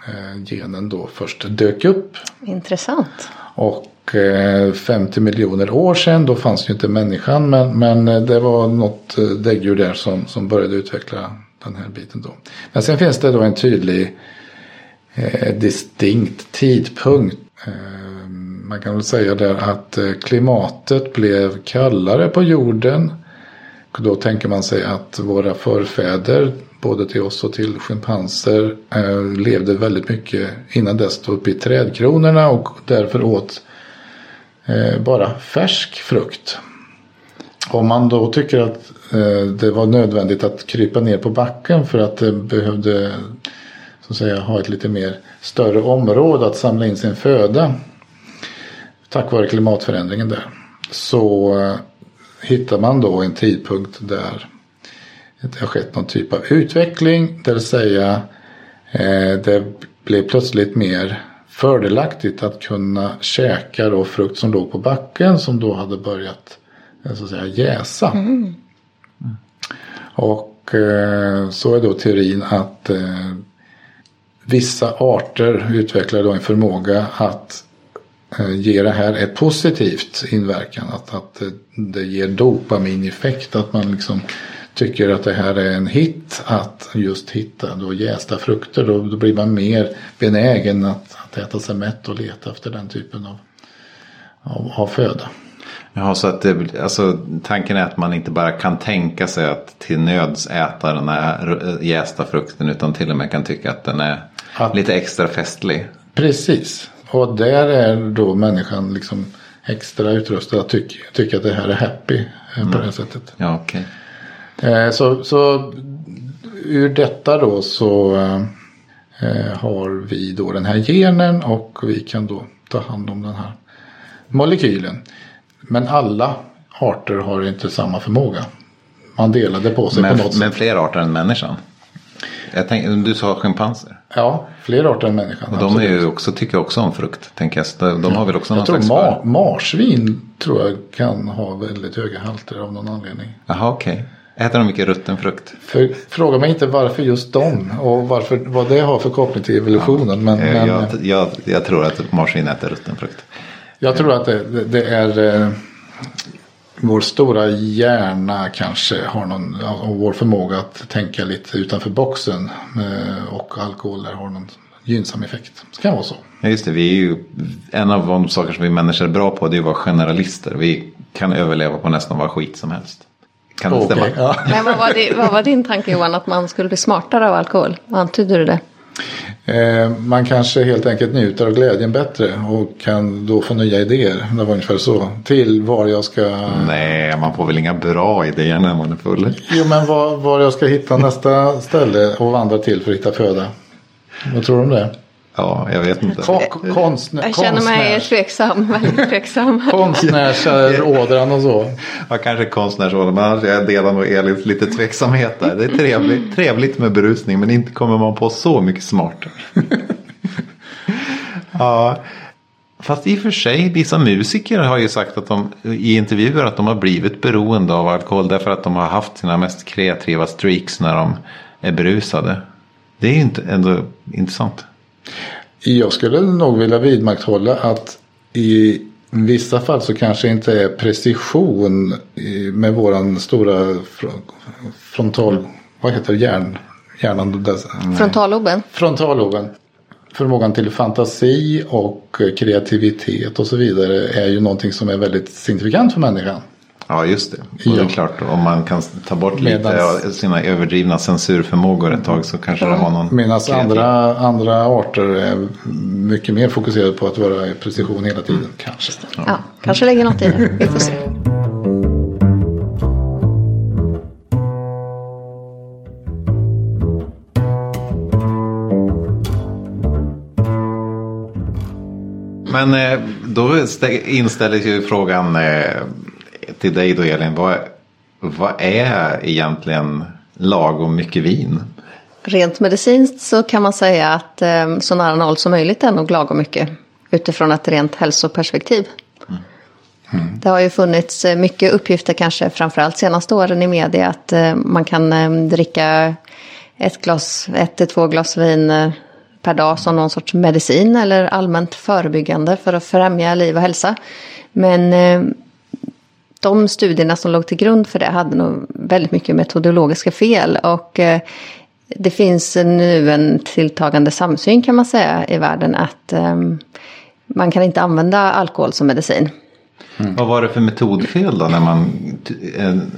eh, genen då först dök upp. Intressant. Och eh, 50 miljoner år sedan då fanns ju inte människan men, men eh, det var något eh, däggdjur där som, som började utveckla den här biten då. Men sen finns det då en tydlig eh, distinkt tidpunkt. Eh, man kan väl säga där att eh, klimatet blev kallare på jorden. Och då tänker man sig att våra förfäder, både till oss och till schimpanser, eh, levde väldigt mycket innan dess då uppe i trädkronorna och därför åt eh, bara färsk frukt. Om man då tycker att eh, det var nödvändigt att krypa ner på backen för att det behövde så att säga, ha ett lite mer större område att samla in sin föda tack vare klimatförändringen där. Så eh, hittar man då en tidpunkt där det har skett någon typ av utveckling. Det vill säga eh, det blev plötsligt mer fördelaktigt att kunna käka då frukt som låg på backen som då hade börjat eh, så att säga, jäsa. Och eh, så är då teorin att vissa arter utvecklar då en förmåga att eh, ge det här ett positivt inverkan. Att, att det ger dopamineffekt. Att man liksom tycker att det här är en hit. Att just hitta då jästa frukter. Då, då blir man mer benägen att, att äta sig mätt och leta efter den typen av, av, av föda. Ja, så att det, alltså, tanken är att man inte bara kan tänka sig att till nöds äta den här jästa frukten utan till och med kan tycka att den är Ja. lite extra festlig. Precis. Och där är då människan liksom extra utrustad att tycka, tycka att det här är happy eh, på det här sättet. Ja, okej. Eh, Så, så ur detta då så eh, har vi då den här genen och vi kan då ta hand om den här molekylen. Men alla arter har inte samma förmåga. Man delade på sig på Men, något men sätt. fler arter än människan. Jag tänk, du sa schimpanser. Ja, fler arter än människan. Och de är ju också, tycker också om frukt. Tänker jag. De har väl också jag någon tror slags... ma- marsvin tror jag kan ha väldigt höga halter av någon anledning. Jaha okej. Äter de mycket rutten frukt? För, fråga mig inte varför just dem och varför, vad det har för koppling till evolutionen. Men, Eh, men jag, jag, jag tror att marsvin äter rutten frukt. Jag tror att det, det, är eh, vår stora hjärna kanske har någon, och vår förmåga att tänka lite utanför boxen. Eh, och alkohol där har någon gynnsam effekt. Det kan vara så. Ja, just det, vi är ju, en av de saker som vi människor är bra på det är att vara generalister. Vi kan överleva på nästan vad skit som helst. Kan det Okej, stämma? ja. Men vad var, det, vad var din tanke Johan, att man skulle bli smartare av alkohol? Antyder du det? Eh, man kanske helt enkelt njuter av glädjen bättre och kan då få nya idéer. Det var ungefär så. Till var jag ska... Nej, man får väl inga bra idéer när man är full. Jo men var, var jag ska hitta nästa ställe och vandra till för att hitta föda. Vad tror du om det? Ja, jag vet inte. Ko- konstnär, Jag känner mig konstnär, tveksam, väldigt tveksam. konstnärsådran och så. Ja, kanske konstnärsåldern, men annars jag delar nog Elins lite tveksamhet där. Det är trevligt, trevligt med berusning men inte kommer man på så mycket smartare. ja, fast i och för sig, vissa musiker har ju sagt att de i intervjuer att de har blivit beroende av alkohol därför att de har haft sina mest kreativa streaks när de är berusade. Det är ju inte ändå intressant. Jag skulle nog vilja vidmakthålla att i vissa fall så kanske inte är precision med våran stora fro- frontal... Vad heter det? Hjärn, hjärnan? Frontalloben? Frontalloben. Förmågan till fantasi och kreativitet och så vidare är ju någonting som är väldigt signifikant för människan. Ja, just det. Och det är Ja. klart, om man kan ta bort lite Medans- av sina överdrivna censurförmågor ett tag så kanske det har någon Medan andra, andra arter är mycket mer fokuserade på att vara i precision hela tiden. Kanske. Ja, kanske lägger något i det. Vi får se. Men eh, då stä- inställer sig ju frågan eh, till dig då Elin. Vad, vad är egentligen lagom mycket vin? Rent medicinskt så kan man säga att eh, så nära noll som möjligt är nog lagom mycket. Utifrån ett rent hälsoperspektiv. Det har ju funnits eh, mycket uppgifter kanske framförallt senaste åren i media att eh, man kan eh, dricka ett glas, ett till två glas vin eh, per dag som någon sorts medicin eller allmänt förebyggande för att främja liv och hälsa. Men eh, de studierna som låg till grund för det hade nog väldigt mycket metodologiska fel. Och eh, det finns nu en tilltagande samsyn kan man säga i världen att ehm, man kan inte använda alkohol som medicin. Vad var det för metodfel då när man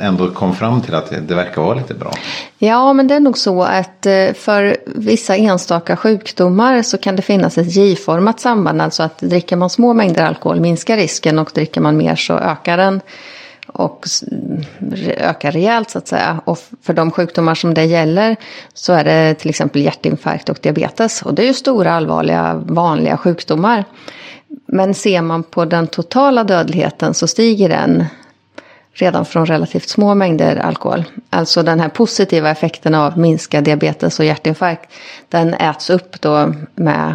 ändå kom fram till att det, verkar vara lite bra? Ja, men det är nog så att eh, för vissa enstaka sjukdomar så kan det finnas ett J-format samband. Alltså att dricker man små mängder alkohol minskar risken och dricker man mer så ökar den. Och ökar rejält så att säga. Och för de sjukdomar som det gäller så är det till exempel hjärtinfarkt och diabetes. Och det är ju stora allvarliga vanliga sjukdomar. Men ser man på den totala dödligheten så stiger den redan från relativt små mängder alkohol. Alltså den här positiva effekten av minskad diabetes och hjärtinfarkt. Den äts upp då med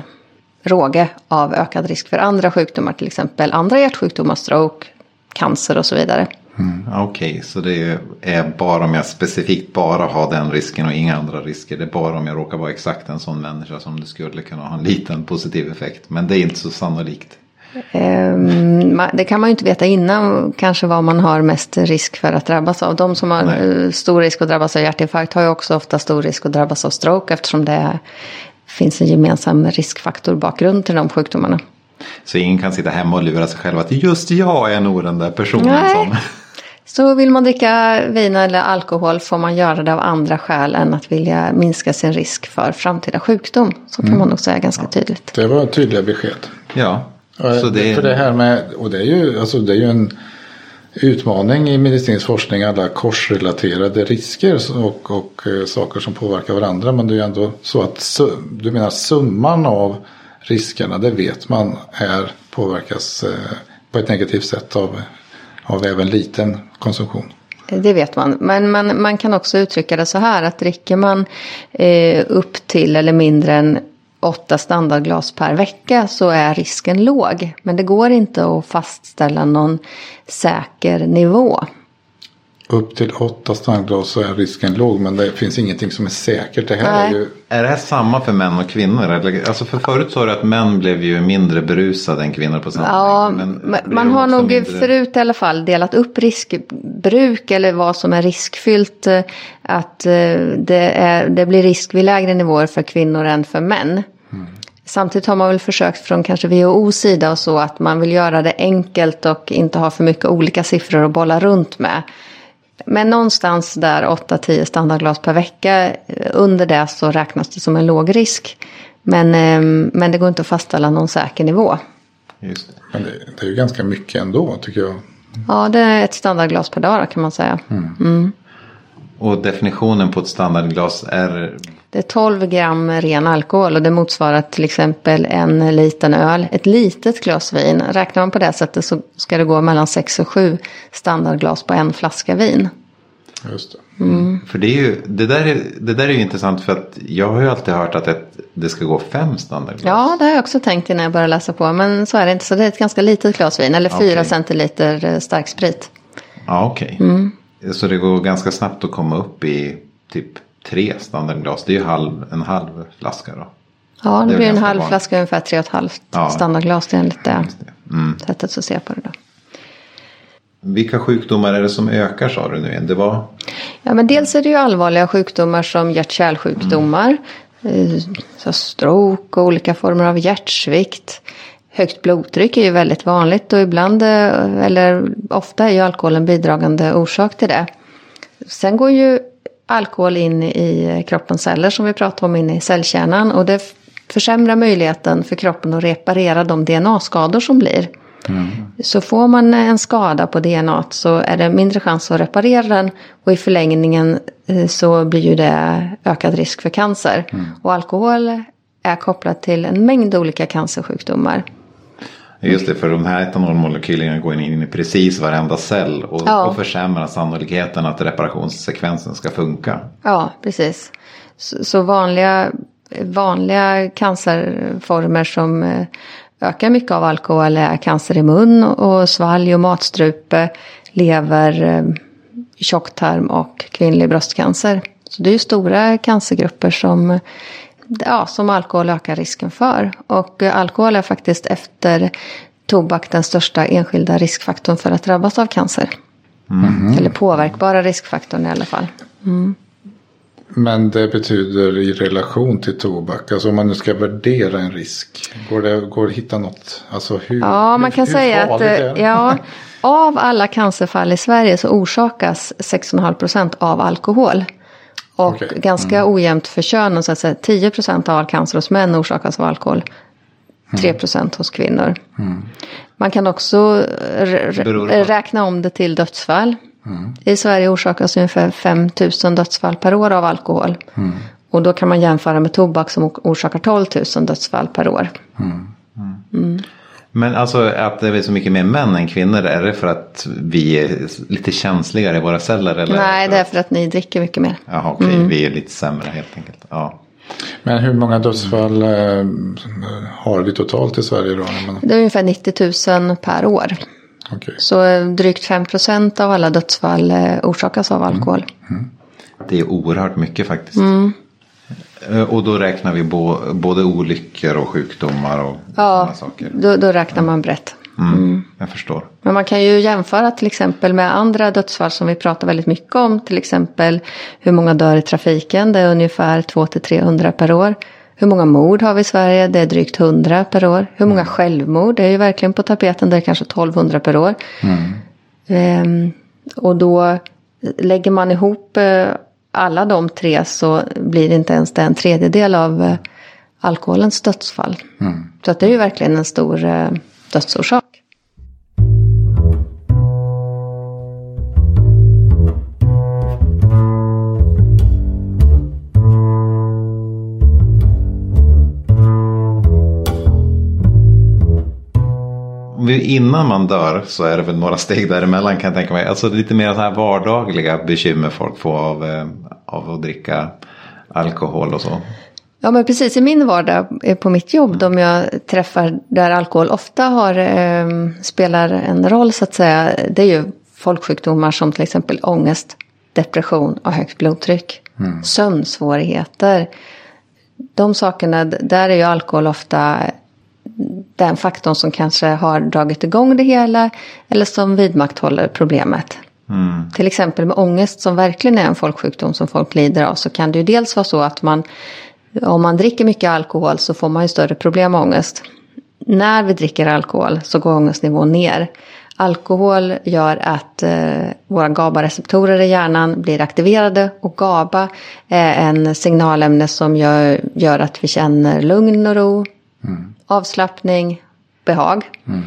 råge av ökad risk för andra sjukdomar. Till exempel andra hjärtsjukdomar, stroke, cancer och så vidare. Ja, Okej, så det är bara om jag specifikt bara har den risken och inga andra risker. Det är bara om jag råkar vara exakt en sån människa som det skulle kunna ha en liten positiv effekt. Men det är inte så sannolikt. Ma- Det kan man ju inte veta innan kanske vad man har mest risk för att drabbas av. De som har Nej. eh, stor risk att drabbas av hjärtinfarkt har ju också ofta stor risk att drabbas av stroke eftersom det finns en gemensam riskfaktorbakgrund till de sjukdomarna. Så ingen kan sitta hemma och lura sig själv att just jag är nog den där personen Nej. som... Så vill man dricka vin eller alkohol får man göra det av andra skäl än att vilja minska sin risk för framtida sjukdom. Så kan man nog säga ganska tydligt. Det var tydliga besked. Ja, Ja, så det För det är... här med, och det är ju, alltså det är ju en utmaning i medicinsk forskning, alla korsrelaterade risker och, och eh, saker som påverkar varandra. Men det är ju ändå så att du menar summan av riskerna, det vet man är påverkas eh, på ett negativt sätt av, av även liten konsumtion. Det vet man. Men man, man kan också uttrycka det så här att dricker man eh, upp till eller mindre än åtta standardglas per vecka så är risken låg. Men det går inte att fastställa någon säker nivå. Upp till åtta standardglas så är risken låg men det finns ingenting som är säkert. Det här Nej. är ju Är det här samma för män och kvinnor? Alltså för förut sa du att män blev ju mindre berusade än kvinnor på samma Ja, men man har nog mindre- förut i alla fall delat upp riskbruk eller vad som är riskfyllt. eh, Att eh, det, är, det blir risk vid lägre nivåer för kvinnor än för män. Samtidigt har man väl försökt från kanske WHOs sida och så att man vill göra det enkelt och inte ha för mycket olika siffror att bolla runt med. Men någonstans där 8-10 standardglas per vecka, eh, under det så räknas det som en låg risk. Men, eh, men det går inte att fastställa någon säker nivå. Just det. men det, det är ju ganska mycket ändå tycker jag. Ja, det är ett standardglas per dag kan man säga. Och definitionen på ett standardglas är Det är 12 gram ren alkohol och det motsvarar till exempel en liten öl. Ett litet glas vin. Räknar man på det sättet så ska det gå mellan 6 och 7 standardglas på en flaska vin. Just det. För det, är ju, det, där är, det där är ju intressant för att jag har ju alltid hört att ett, det ska gå fem standardglas. Ja, det har jag också tänkt innan jag började läsa på. Men så är det inte. Så det är ett ganska litet glas vin. Eller 4 Okej. centiliter eh, starksprit. Ja, okej. Mm. Så det går ganska snabbt att komma upp i typ tre standardglas. Det är ju halv, en halv flaska då. Ja, Det det, blir en halv vanligt. flaska ungefär 3,5 Ja. standardglas enligt det det. Mm. sättet att se på det. Då. Vilka sjukdomar är det som ökar sa du nu igen? Det var? Ja, men dels är det ju allvarliga sjukdomar som hjärt-kärlsjukdomar. eh, Så stroke och olika former av hjärtsvikt. Högt blodtryck är ju väldigt vanligt och ibland, eh, eller ofta är ju alkohol en bidragande orsak till det. Sen går ju alkohol in i kroppens celler som vi pratade om inne i cellkärnan och det försämrar möjligheten för kroppen att reparera de DNA-skador som blir. Så får man en skada på DNA så är det mindre chans att reparera den och i förlängningen eh, så blir ju det ökad risk för cancer. Och alkohol är kopplat till en mängd olika cancersjukdomar. Just det, för de här etanolmolekylerna går in i precis varenda cell och, Ja. och försämrar sannolikheten att reparationssekvensen ska funka. Ja, precis. Så, så vanliga, vanliga cancerformer som eh, ökar mycket av alkohol är cancer i mun och svalg och matstrupe, lever, eh, tjocktarm och kvinnlig bröstcancer. Så det är ju stora cancergrupper som, ja, som alkohol ökar risken för. Och eh, alkohol är faktiskt efter tobak den största enskilda riskfaktorn för att drabbas av cancer. Eller påverkbara riskfaktorn i alla fall. Men det betyder i relation till tobak. Alltså om man nu ska värdera en risk. Går det, går det att hitta något? Alltså hur, Ja, man kan hur, säga hur att eh, ja, av alla cancerfall i Sverige så orsakas 6,5 procent av alkohol. Och Okej. Mm. ganska ojämnt för könen, så att säga 10 procent av all cancer hos män orsakas av alkohol. 3 procent hos kvinnor. Mm. Man kan också räkna om det till dödsfall. Mm. I Sverige orsakas ungefär 5 000 dödsfall per år av alkohol. Mm. Och då kan man jämföra med tobak som orsakar 12 000 dödsfall per år. Men alltså att det är så mycket mer män än kvinnor, är det för att vi är lite känsligare i våra celler? Eller Nej, det är för att ni dricker mycket mer. Jaha, okej, vi är lite sämre helt enkelt. Ja. Men hur många dödsfall eh, har vi totalt i Sverige då? Det är ungefär 90 000 per år. Okej. Så eh, drygt 5 procent av alla dödsfall eh, orsakas av alkohol. Det är oerhört mycket faktiskt. Mm. Eh, Och då räknar vi bo, både olyckor och sjukdomar och Ja, sådana saker. då, då räknar man brett. Mm, Jag förstår. Men man kan ju jämföra till exempel med andra dödsfall som vi pratar väldigt mycket om. Till exempel hur många dör i trafiken. Det är ungefär 200-300 per år. Hur många mord har vi i Sverige? Det är drygt 100 per år. Hur många självmord? Det är ju verkligen på tapeten. Det är kanske 1200 per år. Ehm, och då lägger man ihop eh, alla de tre så blir det inte ens det en tredjedel av eh, alkoholens dödsfall. Så att det är ju verkligen en stor eh, dödsorsak. Innan man dör så är det väl några steg däremellan kan jag tänka mig. Alltså lite mer så här vardagliga bekymmer folk får av, eh, av att dricka alkohol och så. Ja men precis i min vardag eh, på mitt jobb, de jag träffar där alkohol ofta har, eh, spelar en roll så att säga, det är ju folksjukdomar som till exempel ångest, depression och högt blodtryck. Mm. Sömnsvårigheter. De sakerna, där är ju alkohol ofta den faktorn som kanske har dragit igång det hela eller som vidmakthåller problemet. Mm. Till exempel med ångest som verkligen är en folksjukdom som folk lider av så kan det ju dels vara så att man om man dricker mycket alkohol så får man ju större problem med ångest. När vi dricker alkohol så går ångestnivån ner. Alkohol gör att eh, våra GABA-receptorer i hjärnan blir aktiverade och GABA är en signalämne som gör, gör att vi känner lugn och ro, mm. Avslappning, behag. Mm.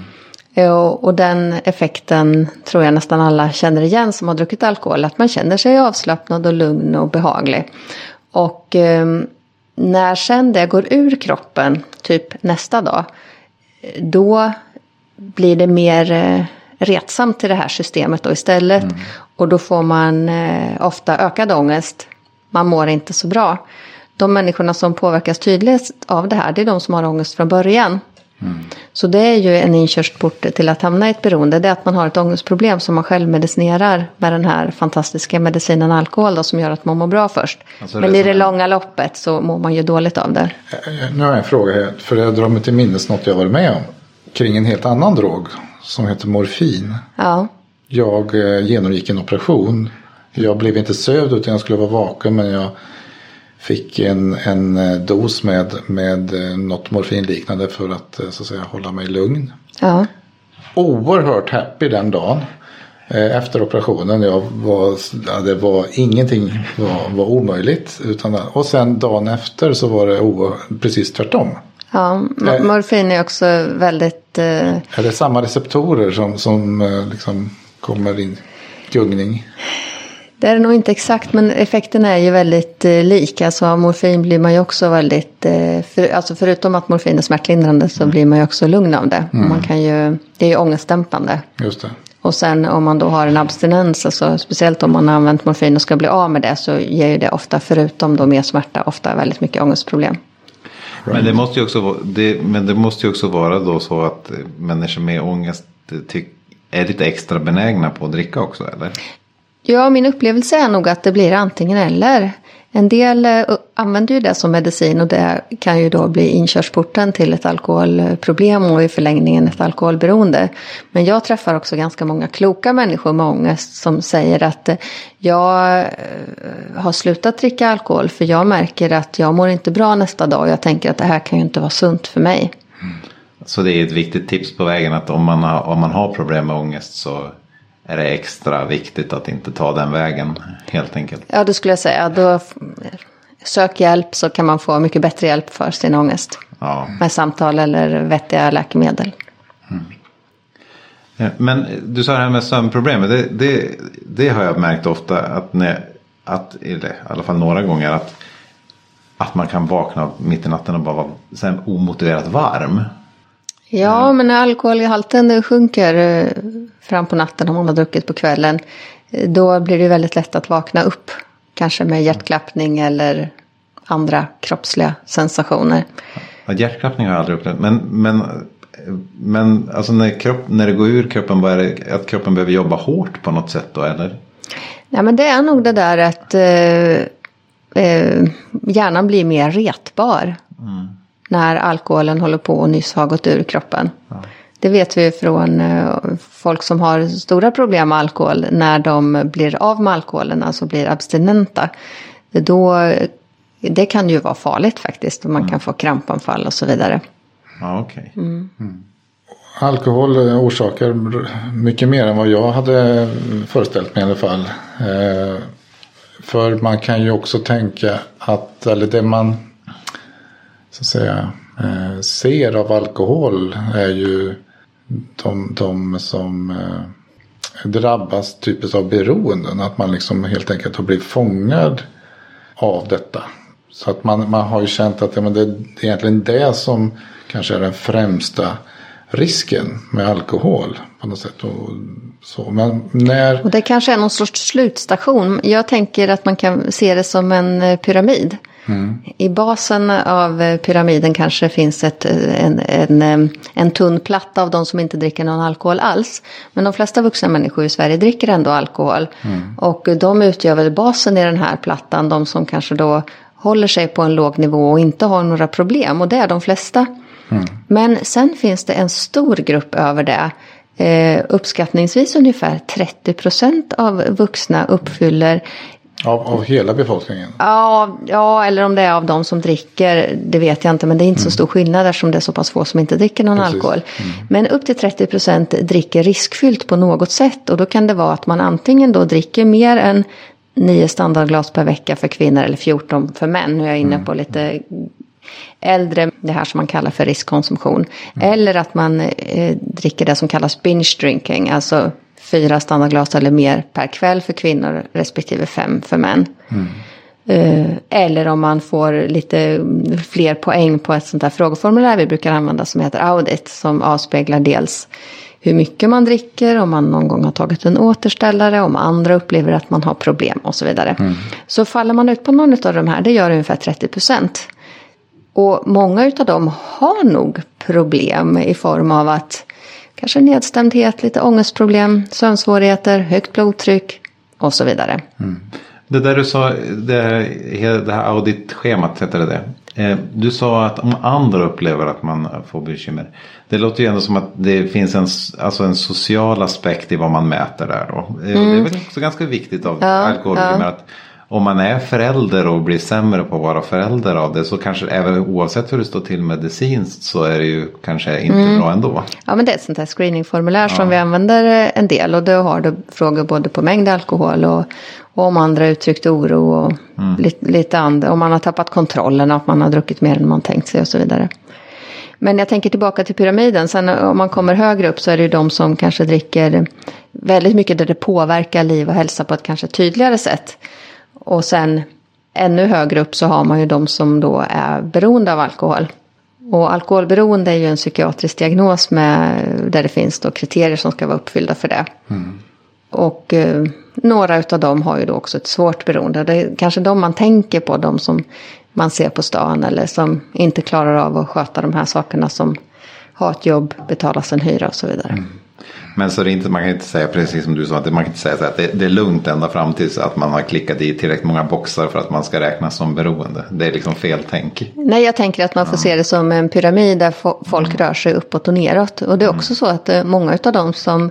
Och, och, den effekten tror jag nästan alla känner igen som har druckit alkohol. Att man känner sig avslappnad och lugn och behaglig. Och eh, när sen det går ur kroppen, typ nästa dag, då blir det mer eh, retsamt till det här systemet då istället. Mm. Och då får man eh, ofta ökad ångest. Man mår inte så bra. De människorna som påverkas tydligast av det här, det är de som har ångest från början. Mm. Så det är ju en inkörsport till att hamna i ett beroende. Det är att man har ett ångestproblem som man själv medicinerar med den här fantastiska medicinen alkohol då, som gör att man mår bra först. Alltså Men i det långa loppet så mår man ju dåligt av det. Eh, eh, nu har jag en fråga här, för jag drar mig till minnes något jag varit med om. Kring en helt annan drog som heter morfin. Ja. Jag eh, genomgick en operation. Jag blev inte sövd utan jag skulle vara vaken men jag fick en, en eh, dos med, med eh, något morfinliknande för att så att säga hålla mig lugn. Ja. Oerhört happy den dagen. Efter operationen. Jag var, ja, det var ingenting var, var omöjligt. Utan, och sen dagen efter så var det o, precis tvärtom. Ja, morfin är också väldigt... Eh... Är det samma receptorer som, som eh, liksom kommer in gungning? Det är det nog inte exakt men effekten är ju väldigt eh, lik. Alltså av morfin blir man ju också väldigt, eh, för, alltså förutom att morfin är smärtlindrande så mm. blir man ju också lugn av det. Mm. Man kan ju, det är ju ångestdämpande. Just det. Och sen om man då har en abstinens, alltså speciellt om man har använt morfin och ska bli av med det så ger ju det ofta förutom då mer smärta ofta väldigt mycket ångestproblem. Men det måste ju också, det, men det måste ju också vara då så att människor med ångest tyck, är lite extra benägna på att dricka också eller? Ja, min upplevelse är nog att det blir antingen eller. En del eh, använder ju det som medicin och det kan ju då bli inkörsporten till ett alkoholproblem och i förlängningen ett alkoholberoende. Men jag träffar också ganska många kloka människor med ångest som säger att eh, jag eh, har slutat dricka alkohol för jag märker att jag mår inte bra nästa dag och jag tänker att det här kan ju inte vara sunt för mig. Mm. Så det är ett viktigt tips på vägen att om man har, om man har problem med ångest så är det extra viktigt att inte ta den vägen helt enkelt. Ja, det skulle jag säga. Då sök hjälp så kan man få mycket bättre hjälp för sin ångest. Ja. Med samtal eller vettiga läkemedel. Mm. Men du sa det här med sömnproblemet. Det, det, det, har jag märkt ofta att, när, att eller i alla fall några gånger att, att man kan vakna mitt i natten och bara vara omotiverat varm. Ja, men när alkoholhalten sjunker eh, fram på natten om man har druckit på kvällen. Eh, då blir det väldigt lätt att vakna upp. Kanske med hjärtklappning eller andra kroppsliga sensationer. Ja, hjärtklappning har jag aldrig upplevt. Men, men, men alltså när, kropp, när det går ur kroppen, vad är det, att kroppen behöver jobba hårt på något sätt då eller? Nej men det är nog det där att eh, eh, hjärnan blir mer retbar. Mm när alkoholen håller på och nyss har gått ur kroppen. Ja. Det vet vi från eh, folk som har stora problem med alkohol. När de blir av med alkoholen, alltså blir abstinenta. Då, det kan ju vara farligt faktiskt. Och man kan få krampanfall och så vidare. Ja, okay. Mm. Mm. Alkohol orsakar mycket mer än vad jag hade föreställt mig i alla fall. Eh, för man kan ju också tänka att, eller det man så att säga, eh, ser av alkohol är ju de, de som eh, drabbas typiskt av beroenden. Att man liksom helt enkelt har blivit fångad av detta. Så att man, man har ju känt att ja, men det är egentligen det som kanske är den främsta risken med alkohol på något sätt. Och så. Men när... Och det kanske är någon sorts slutstation. Jag tänker att man kan se det som en eh, pyramid. Mm. I basen av eh, pyramiden kanske finns ett, eh, en, en, en tunn platta av de som inte dricker någon alkohol alls. Men de flesta vuxna människor i Sverige dricker ändå alkohol. Mm. Och de utgör väl basen i den här plattan. De som kanske då håller sig på en låg nivå och inte har några problem. Och det är de flesta. Mm. Men sen finns det en stor grupp över det. Eh, uppskattningsvis ungefär 30 procent av vuxna uppfyller av, av hela befolkningen? Ja, ja, eller om det är av de som dricker, det vet jag inte. Men det är inte mm. så stor skillnad eftersom det är så pass få som inte dricker någon Precis. alkohol. Mm. Men upp till 30 procent dricker riskfyllt på något sätt. Och då kan det vara att man antingen då dricker mer än nio standardglas per vecka för kvinnor eller 14 för män. Nu är jag inne mm. på lite äldre, det här som man kallar för riskkonsumtion. Mm. Eller att man eh, dricker det som kallas binge drinking, alltså fyra standardglas eller mer per kväll för kvinnor respektive fem för män. Mm. Eller om man får lite fler poäng på ett sånt här frågeformulär vi brukar använda som heter audit. Som avspeglar dels hur mycket man dricker, om man någon gång har tagit en återställare, om andra upplever att man har problem och så vidare. Mm. Så faller man ut på någon av de här, det gör ungefär 30 procent. Och många av dem har nog problem i form av att kanske nedstämdhet, lite ångestproblem, sömnsvårigheter, högt blodtryck och så vidare. Mm. Det där du sa, det, det här auditschemat heter det det. Eh, du sa att om andra upplever att man får bekymmer. Det låter ju ändå som att det finns en, alltså en social aspekt i vad man mäter där då. Mm. Det är mm. väl också ganska viktigt av ja, alkoholbekymmer. Ja. Om man är förälder och blir sämre på att vara förälder av det så kanske även oavsett hur det står till medicinskt så är det ju kanske inte mm. bra ändå. Ja men det är ett sånt här screeningformulär ja. som vi använder en del och då har du frågor både på mängd alkohol och, och om andra uttryckt oro och mm. lite, lite andra, om man har tappat kontrollen, att man har druckit mer än man tänkt sig och så vidare. Men jag tänker tillbaka till pyramiden. Sen om man kommer högre upp så är det ju de som kanske dricker väldigt mycket där det påverkar liv och hälsa på ett kanske tydligare sätt. Och sen ännu högre upp så har man ju de som då är beroende av alkohol. Och alkoholberoende är ju en psykiatrisk diagnos med, där det finns då kriterier som ska vara uppfyllda för det. Mm. Och eh, några av dem har ju då också ett svårt beroende. Det är kanske de man tänker på, de som man ser på stan eller som inte klarar av att sköta de här sakerna som har ett jobb, betala sin hyra och så vidare. Mm. Men så det inte, man kan inte säga precis som du sa, att man kan inte säga att det, det, är lugnt ända fram tills att man har klickat i tillräckligt många boxar för att man ska räknas som beroende. Det är liksom fel tänk. Nej, jag tänker att man får se det som en pyramid där folk mm. rör sig uppåt och neråt. Och det är mm. också så att eh, många av dem som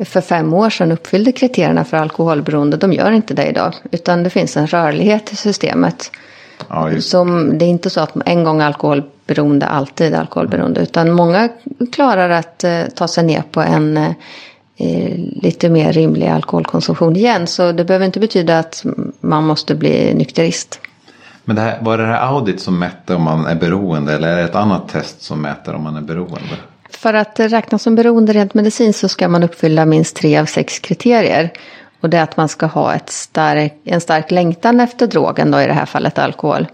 för fem år sedan uppfyllde kriterierna för alkoholberoende, de gör inte det idag. Utan det finns en rörlighet i systemet. Ja, som, det är inte så att en gång alkoholberoende alltid alkoholberoende. Utan många klarar att eh, ta sig ner på en eh, lite mer rimlig alkoholkonsumtion igen. Så det behöver inte betyda att man måste bli nykterist. Men det här, var det här audit som mätte om man är beroende eller är det ett annat test som mäter om man är beroende? För att räknas som beroende rent medicinskt så ska man uppfylla minst tre av sex kriterier. Och det är att man ska ha ett stark, en stark längtan efter drogen, då i det här fallet alkohol.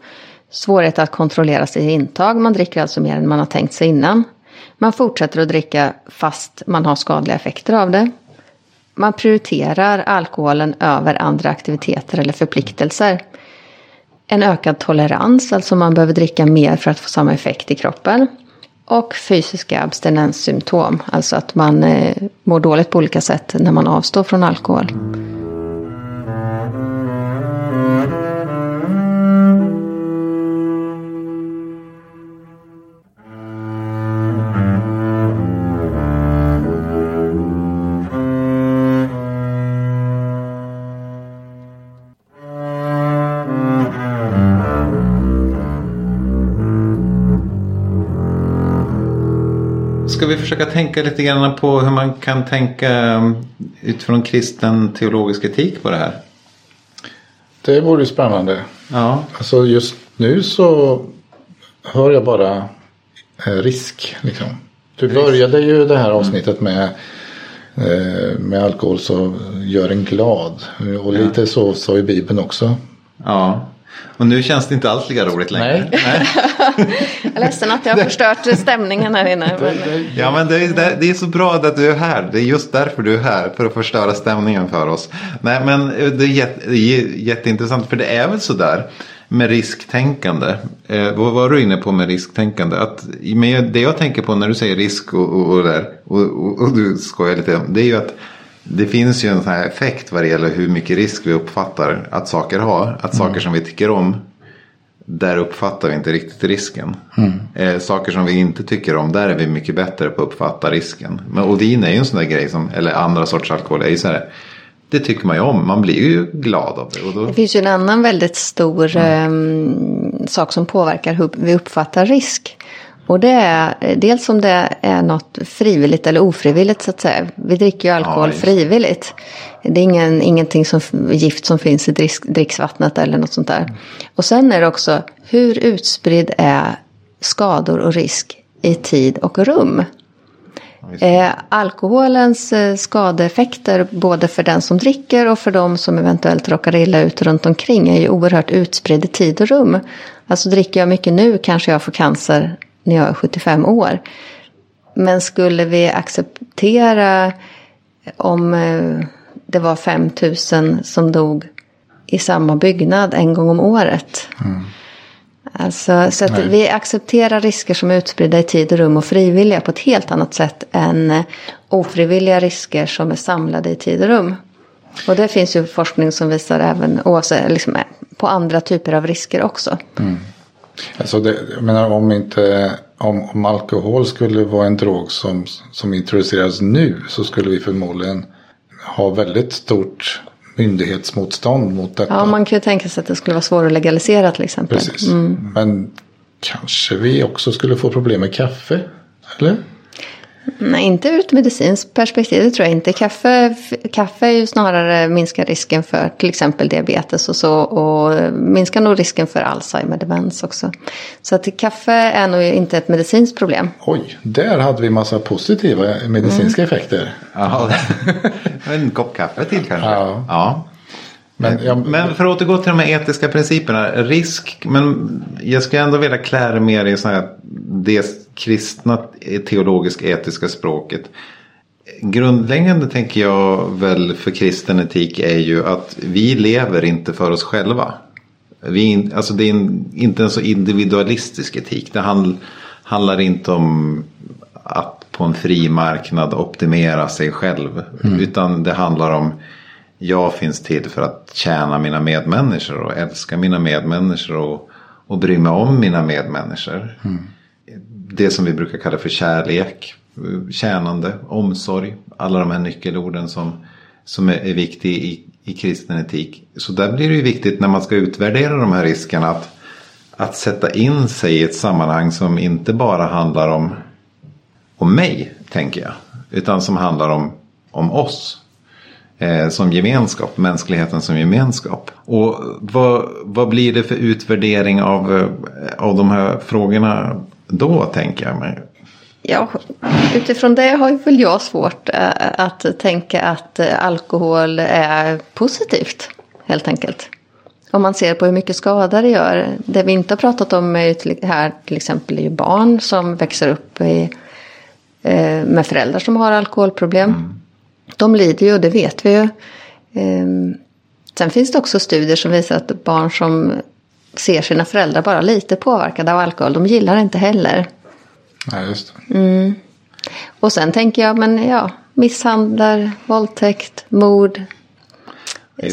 Svårighet att kontrollera sitt intag, man dricker alltså mer än man har tänkt sig innan. Man fortsätter att dricka fast man har skadliga effekter av det. Man prioriterar alkoholen över andra aktiviteter eller förpliktelser. En ökad tolerans, alltså man behöver dricka mer för att få samma effekt i kroppen. Och fysiska abstinenssymptom, alltså att man eh, mår dåligt på olika sätt när man avstår från alkohol. Ska vi försöka tänka lite grann på hur man kan tänka um, utifrån kristen teologisk etik på det här? Det vore spännande. Ja. Alltså just nu så hör jag bara eh, risk. Liksom. Du började ju det här avsnittet med, eh, med alkohol så gör en glad. Och lite ja. så sa ju Bibeln också. Ja. Och nu känns det inte alls lika roligt längre. Nej. Nej. Jag är ledsen att jag har förstört stämningen här inne. Men... Ja men det är, det är så bra att du är här. Det är just därför du är här. För att förstöra stämningen för oss. Nej men det är, jätte, det är jätteintressant. För det är väl sådär med risktänkande. Eh, vad var du inne på med risktänkande? Att, men det jag tänker på när du säger risk och, och, och där. Och, och, och du skojar lite. Det är ju att det finns ju en sån här effekt vad det gäller hur mycket risk vi uppfattar att saker har. Att saker som vi tycker om, där uppfattar vi inte riktigt risken. Eh, saker som vi inte tycker om, där är vi mycket bättre på att uppfatta risken. Men, och vin är ju en sån där grej, som, eller andra sorters alkohol, är ju så här, det tycker man ju om, man blir ju glad av det. Då, Det finns ju en annan väldigt stor ehm, sak som påverkar hur vi uppfattar risk. Och det är dels om det är något frivilligt eller ofrivilligt så att säga. Vi dricker ju alkohol det. frivilligt. Det är ingen, ingenting som gift som finns i drick, dricksvattnet eller något sånt där. Och sen är det också hur utspridd är skador och risk i tid och rum. Eh, alkoholens eh, skadeeffekter både för den som dricker och för de som eventuellt råkar illa ut runt omkring är ju oerhört utspridd i tid och rum. Alltså dricker jag mycket nu kanske jag får cancer när jag är 75 år. Men skulle vi acceptera om eh, det var 5 000 som dog i samma byggnad en gång om året. Alltså, så att Nej. vi accepterar risker som är utspridda i tid och rum och frivilliga på ett helt annat sätt än eh, ofrivilliga risker som är samlade i tid och rum. Och det finns ju forskning som visar även oavsett, liksom, eh, på andra typer av risker också. Alltså det, jag menar om inte om, om alkohol skulle vara en drog som, som introduceras nu så skulle vi förmodligen ha väldigt stort myndighetsmotstånd mot detta. Ja, man kan ju tänka sig att det skulle vara svårt att legalisera till exempel. Precis. Men kanske vi också skulle få problem med kaffe? Eller? Nej, inte ur ett medicinskt perspektiv, det tror jag inte. Kaffe, kaffe är ju snarare minskar risken för till exempel diabetes och så. Och minskar nog risken för Alzheimer, demens också. Så att kaffe är nog inte ett medicinskt problem. Oj, där hade vi massa positiva medicinska effekter. ja, en kopp kaffe till kanske. Ja. ja. Men, jag, Men för att återgå till de här etiska principerna. Risk, men jag skulle ändå vilja klä det mer i så här, det kristna teologiska etiska språket. Grundläggande tänker jag väl för kristen etik är ju att vi lever inte för oss själva. Vi, alltså det är en, inte en så individualistisk etik. Det handl, handlar inte om att på en fri marknad optimera sig själv. Utan det handlar om jag finns till för att tjäna mina medmänniskor och älska mina medmänniskor och, och bry mig om mina medmänniskor. Det som vi brukar kalla för kärlek, tjänande, omsorg. Alla de här nyckelorden som, som är, är viktiga i, i kristen etik. Så där blir det ju viktigt när man ska utvärdera de här riskerna att, att sätta in sig i ett sammanhang som inte bara handlar om, om mig, tänker jag. Utan som handlar om, om oss eh, som gemenskap, mänskligheten som gemenskap. Och vad, vad blir det för utvärdering av, eh, av de här frågorna då, tänker jag mig? Ja, utifrån det har väl jag svårt eh, att tänka att eh, alkohol är positivt, helt enkelt. Om man ser på hur mycket skada det gör. Det vi inte har pratat om här till exempel är ju barn som växer upp i, med föräldrar som har alkoholproblem. De lider ju och det vet vi ju. Ehm, Sen finns det också studier som visar att barn som ser sina föräldrar bara lite påverkade av alkohol, de gillar det inte heller. nej, just det. Och sen tänker jag, men ja, misshandlar, våldtäkt, mord.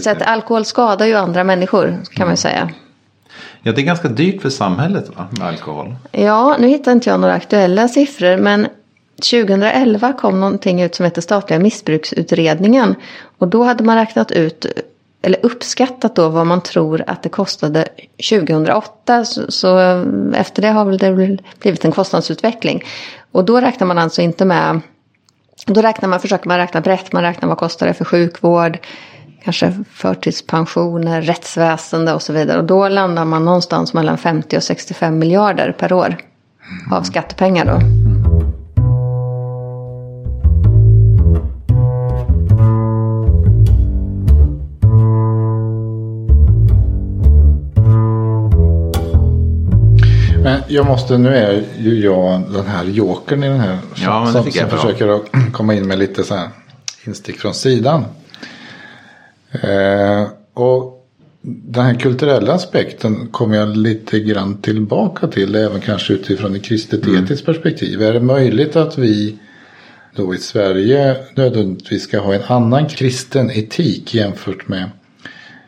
Så att alkohol skadar ju andra människor kan man ju säga. Ja, det är ganska dyrt för samhället va, med alkohol. Ja, nu hittar inte jag några aktuella siffror, men 2011 kom någonting ut som heter statliga missbruksutredningen. Och då hade man räknat ut, eller uppskattat då vad man tror att det kostade 2008. Så, så eh, efter det har väl det blivit en kostnadsutveckling. Och då räknar man alltså inte med, då räknar man, försöker man räkna brett, man räknar vad kostar det för sjukvård, kanske förtidspensioner, rättsväsende och så vidare. Och då landar man någonstans mellan 50 och 65 miljarder per år av skattepengar då. Jag måste, nu är ju jag den här jokern i den här. Ja, men som, som försöker att komma in med lite så här instick från sidan. Eh, och den här kulturella aspekten kommer jag lite grann tillbaka till. Även kanske utifrån ett kristet Mm. etiskt perspektiv. Är det möjligt att vi då i Sverige nödvändigtvis ska ha en annan kristen etik jämfört med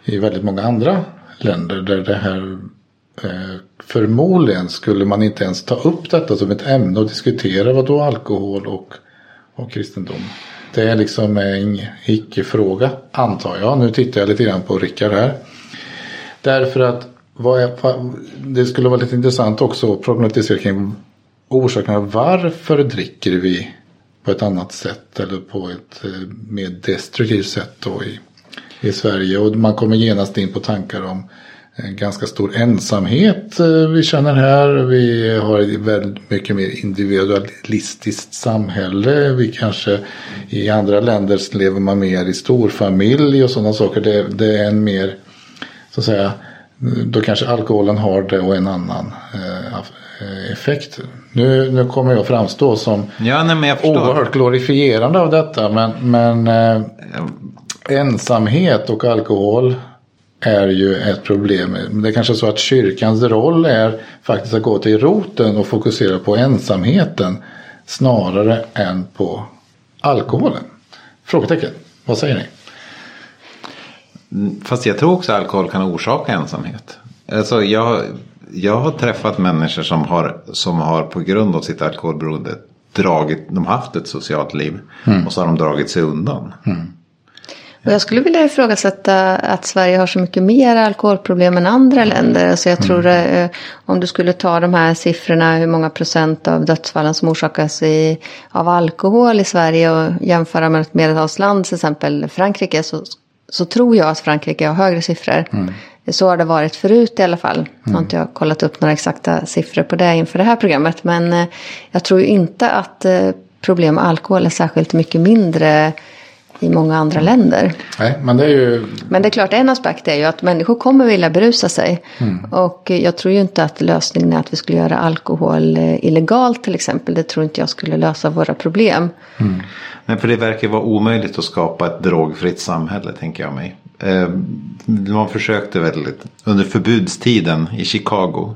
i väldigt många andra länder där det här Eh, förmodligen skulle man inte ens ta upp detta som ett ämne och diskutera vad då alkohol och, och kristendom. Det är liksom en icke-fråga antar jag. Nu tittar jag lite grann på Rickard här. Därför att vad är, vad, det skulle vara lite intressant också att problematisera kring orsakerna. Varför dricker vi på ett annat sätt eller på ett eh, mer destruktivt sätt då i, i Sverige. Och man kommer genast in på tankar om en ganska stor ensamhet eh, vi känner här. Vi har ett väldigt mycket mer individualistiskt samhälle. Vi kanske i andra länder lever man mer i storfamilj och sådana saker. Det, det är en mer så att säga då kanske alkoholen har det och en annan eh, effekt. Nu, nu kommer jag framstå som Ja, nej, jag oerhört glorifierande av detta. Men, men eh, ensamhet och alkohol är ju ett problem. Men Det är kanske så att kyrkans roll är faktiskt att gå till roten och fokusera på ensamheten snarare än på alkoholen. Frågetecken. Vad säger ni? Fast jag tror också att alkohol kan orsaka ensamhet. Alltså jag, jag har träffat människor som har, som har på grund av sitt alkoholberoende dragit, de har haft ett socialt liv. Och så har de dragit sig undan. Och jag skulle vilja ifrågasätta att Sverige har så mycket mer alkoholproblem än andra länder. Så jag tror eh, om du skulle ta de här siffrorna, hur många procent av dödsfallen som orsakas i, av alkohol i Sverige och jämföra med ett medelhavsland, till exempel Frankrike, så, så tror jag att Frankrike har högre siffror. Så har det varit förut i alla fall. Nu har inte jag kollat upp några exakta siffror på det inför det här programmet. Men eh, jag tror ju inte att eh, problem med alkohol är särskilt mycket mindre i många andra länder. Nej, men det är ju Men det är klart, en aspekt är ju att människor kommer vilja berusa sig. Och jag tror ju inte att lösningen är att vi skulle göra alkohol eh, illegalt till exempel. Det tror inte jag skulle lösa våra problem. Nej, för det verkar vara omöjligt att skapa ett drogfritt samhälle, tänker jag mig. Eh, man försökte väldigt, under förbudstiden i Chicago.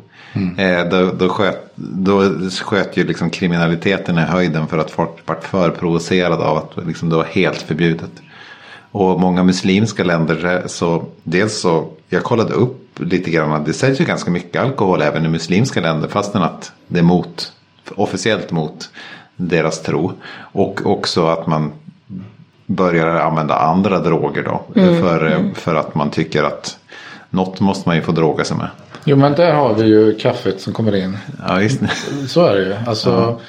Eh, då, då, sköt, då sköt ju liksom kriminaliteten i höjden för att folk vart för provocerade av att liksom det var helt förbjudet. Och många muslimska länder så dels så, jag kollade upp lite grann, det säljs ju ganska mycket alkohol även i muslimska länder fastän att det är mot, officiellt mot deras tro. Och också att man börjar använda andra droger då. För, för att man tycker att något måste man ju få droga sig med. Jo men där har vi ju kaffet som kommer in. Ja, visst. Så är det ju. Alltså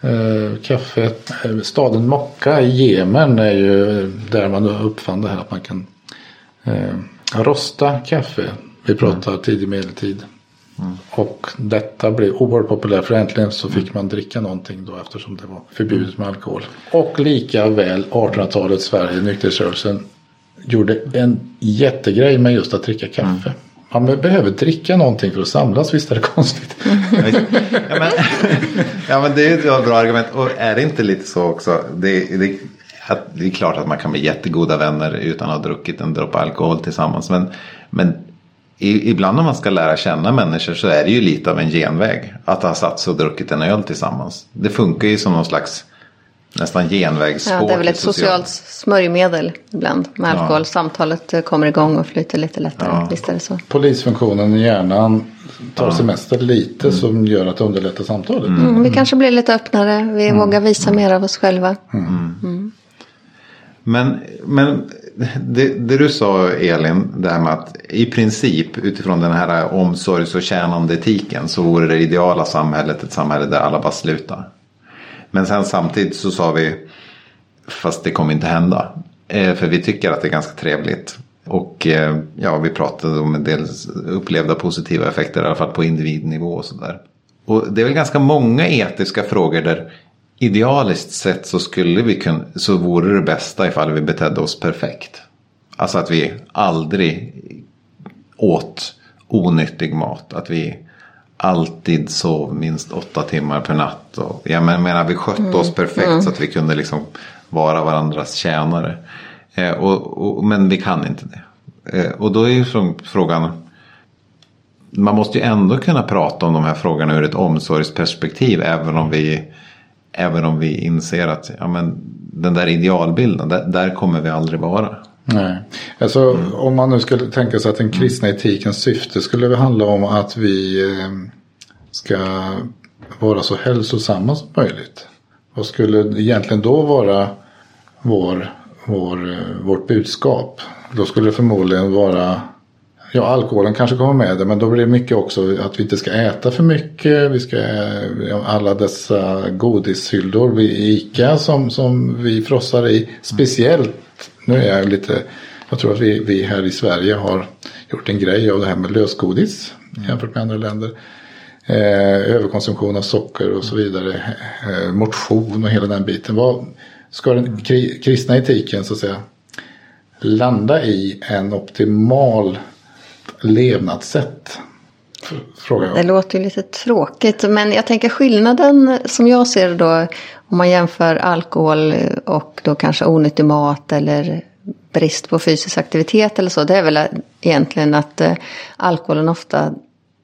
eh, kaffet, eh, staden Mokka i Jemen är ju där man uppfann det här att man kan eh, rosta kaffe. Vi pratar tidig medeltid. Och detta blev oerhört populärt för äntligen så fick man dricka någonting då eftersom det var förbjudet med alkohol. Och lika väl 1800-talets Sverige, nykterhetsrörelsen gjorde en jättegrej med just att dricka kaffe. Man behöver dricka någonting för att samlas, visst är det konstigt? Ja men, ja men det är ju ett bra argument. Och är det inte lite så också. Det, det, att, det är klart att man kan bli jättegoda vänner utan att ha druckit en droppe alkohol tillsammans. Men, men i, ibland när man ska lära känna människor så är det ju lite av en genväg. Att ha satt sig och druckit en öl tillsammans. Det funkar ju som någon slags nästan genvägsspår. Ja, det är väl ett socialt smörjmedel ibland med Ja. alkohol. Samtalet eh, kommer igång och flyter lite lättare. Ja. Visst är det så. Polisfunktionen i hjärnan tar semester lite som gör att det underlättar samtalet. Mm, vi kanske blir lite öppnare. Vi vågar visa mer av oss själva. Men, men det, det du sa Elin, det här med att i princip utifrån den här omsorgs och tjänande etiken så vore det ideala samhället ett samhälle där alla bara slutar. Men sen samtidigt så sa vi, fast det kommer inte hända. Eh, för vi tycker att det är ganska trevligt. Och eh, ja, vi pratade om en del upplevda positiva effekter i alla fall på individnivå och sådär. Och det är väl ganska många etiska frågor där idealiskt sett så skulle vi kunna, så vore det bästa ifall vi betedde oss perfekt. Alltså att vi aldrig åt onyttig mat. Att vi alltid sov minst åtta timmar per natt. Och, jag menar vi skötte oss perfekt så att vi kunde liksom vara varandras tjänare. Eh, och, och, men vi kan inte det. Eh, och då är ju frågan. Man måste ju ändå kunna prata om de här frågorna ur ett omsorgsperspektiv. Även om vi, även om vi inser att ja, men, den där idealbilden, där, där kommer vi aldrig vara. Nej, alltså mm. om man nu skulle tänka sig att den kristna etikens syfte skulle handla om att vi eh, ska vara så hälsosamma som möjligt. Vad skulle egentligen då vara vår, vår, eh, vårt budskap? Då skulle det förmodligen vara Ja, alkoholen kanske kommer med det, men då blir det mycket också att vi inte ska äta för mycket. Vi ska, alla dessa godishyllor vid ICA som, som vi frossar i. Speciellt, nu är jag lite, jag tror att vi, vi här i Sverige har gjort en grej av det här med lösgodis jämfört med andra länder. Eh, överkonsumtion av socker och så vidare. Eh, motion och hela den biten. Vad ska den kristna etiken så att säga landa i en optimal levnadssätt? Frågar jag. Det låter ju lite tråkigt men jag tänker skillnaden som jag ser då om man jämför alkohol och då kanske onyttig mat eller brist på fysisk aktivitet eller så. Det är väl egentligen att eh, alkoholen ofta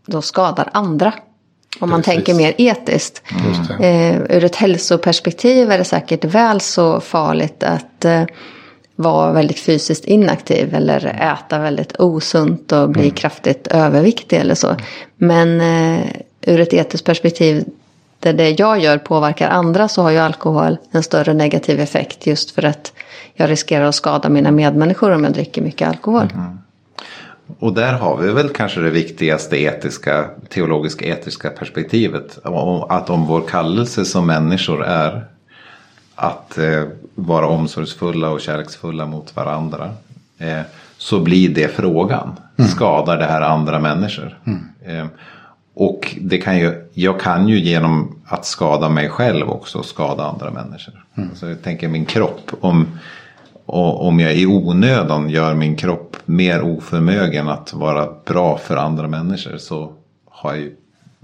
då skadar andra. Om man Precis. tänker mer etiskt. Mm. Eh, ur ett hälsoperspektiv är det säkert väl så farligt att eh, vara väldigt fysiskt inaktiv eller äta väldigt osunt och bli mm. kraftigt överviktig eller så. Men eh, ur ett etiskt perspektiv där det jag gör påverkar andra så har ju alkohol en större negativ effekt just för att jag riskerar att skada mina medmänniskor om jag dricker mycket alkohol. Mm. Och där har vi väl kanske det viktigaste etiska, teologiska etiska perspektivet. Att om vår kallelse som människor är att eh, vara omsorgsfulla och kärleksfulla mot varandra. Eh, så blir det frågan. Mm. Skadar det här andra människor? Mm. Eh, och det kan ju, jag kan ju genom att skada mig själv också skada andra människor. Mm. Alltså jag tänker min kropp. Om, om jag i onödan gör min kropp mer oförmögen att vara bra för andra människor så har jag ju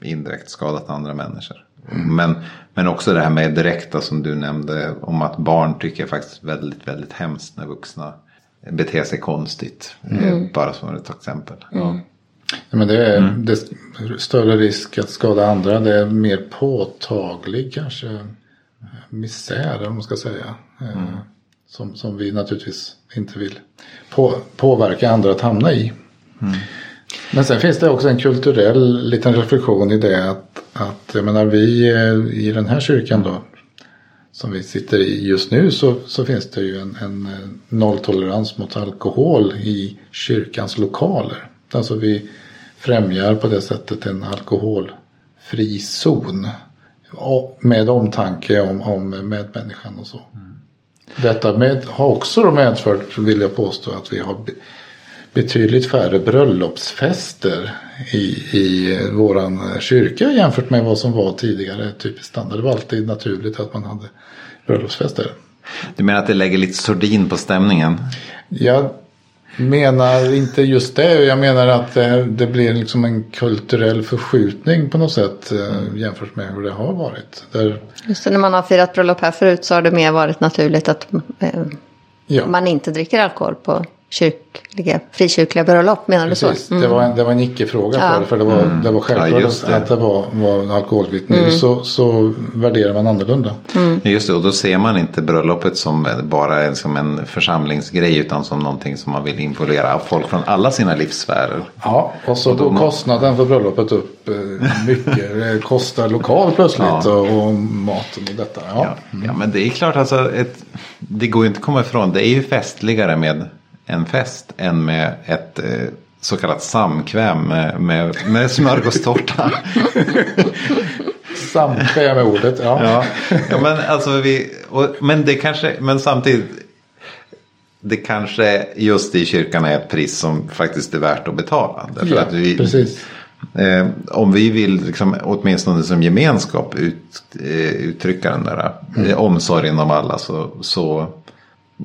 indirekt skadat andra människor. Men, men också det här med direkta som du nämnde om att barn tycker faktiskt väldigt, väldigt hemskt när vuxna beter sig konstigt. Mm. Bara som ett exempel. Mm. Ja. Ja, men det är, mm. det är större risk att skada andra. Det är mer påtaglig kanske misär om man ska säga. Eh, mm. Som, som vi naturligtvis inte vill på, påverka andra att hamna i. Mm. Men sen finns det också en kulturell liten reflektion i det att, att jag menar vi eh, i den här kyrkan då som vi sitter i just nu så, så finns det ju en, en eh, nolltolerans mot alkohol i kyrkans lokaler. Alltså vi främjar på det sättet en alkoholfri zon. Med omtanke om, om medmänniskan och så. Mm. Detta med, har också medfört, vill jag påstå, att vi har betydligt färre bröllopsfester i, i våran kyrka jämfört med vad som var tidigare typiskt standard. Det var alltid naturligt att man hade bröllopsfester. Du menar att det lägger lite sordin på stämningen? Jag menar inte just det. Jag menar att det, det blir liksom en kulturell förskjutning på något sätt mm. jämfört med hur det har varit. Där... Just det, när man har firat bröllop här förut så har det mer varit naturligt att eh, ja. man inte dricker alkohol på kyrkliga, frikyrkliga bröllop, menar du så? Mm. Det, var en, det var en icke-fråga ja. för det, för det var, mm. det var självklart ja, det. att det var, var alkoholfritt. Nu mm. så, så värderar man annorlunda. Mm. Just det, och då ser man inte bröllopet som bara en, som en församlingsgrej utan som någonting som man vill involvera folk från alla sina livssfärer. Ja, och så går kostnaden för bröllopet upp eh, mycket. det kostar lokal plötsligt ja. och, och maten och detta. Ja. Ja. ja, men det är klart alltså, ett, det går ju inte att komma ifrån. Det är ju festligare med en fest än med ett eh, så kallat samkväm med, med, med smörgåstårta. samkväm är ordet, ja. ja. ja. men, alltså vi, och, men det kanske, men samtidigt. Det kanske just i kyrkan är ett pris som faktiskt är värt att betala. Därför ja, att vi, precis. Eh, om vi vill liksom, åtminstone som gemenskap ut, eh, uttrycka den där mm. eh, omsorgen om alla så, så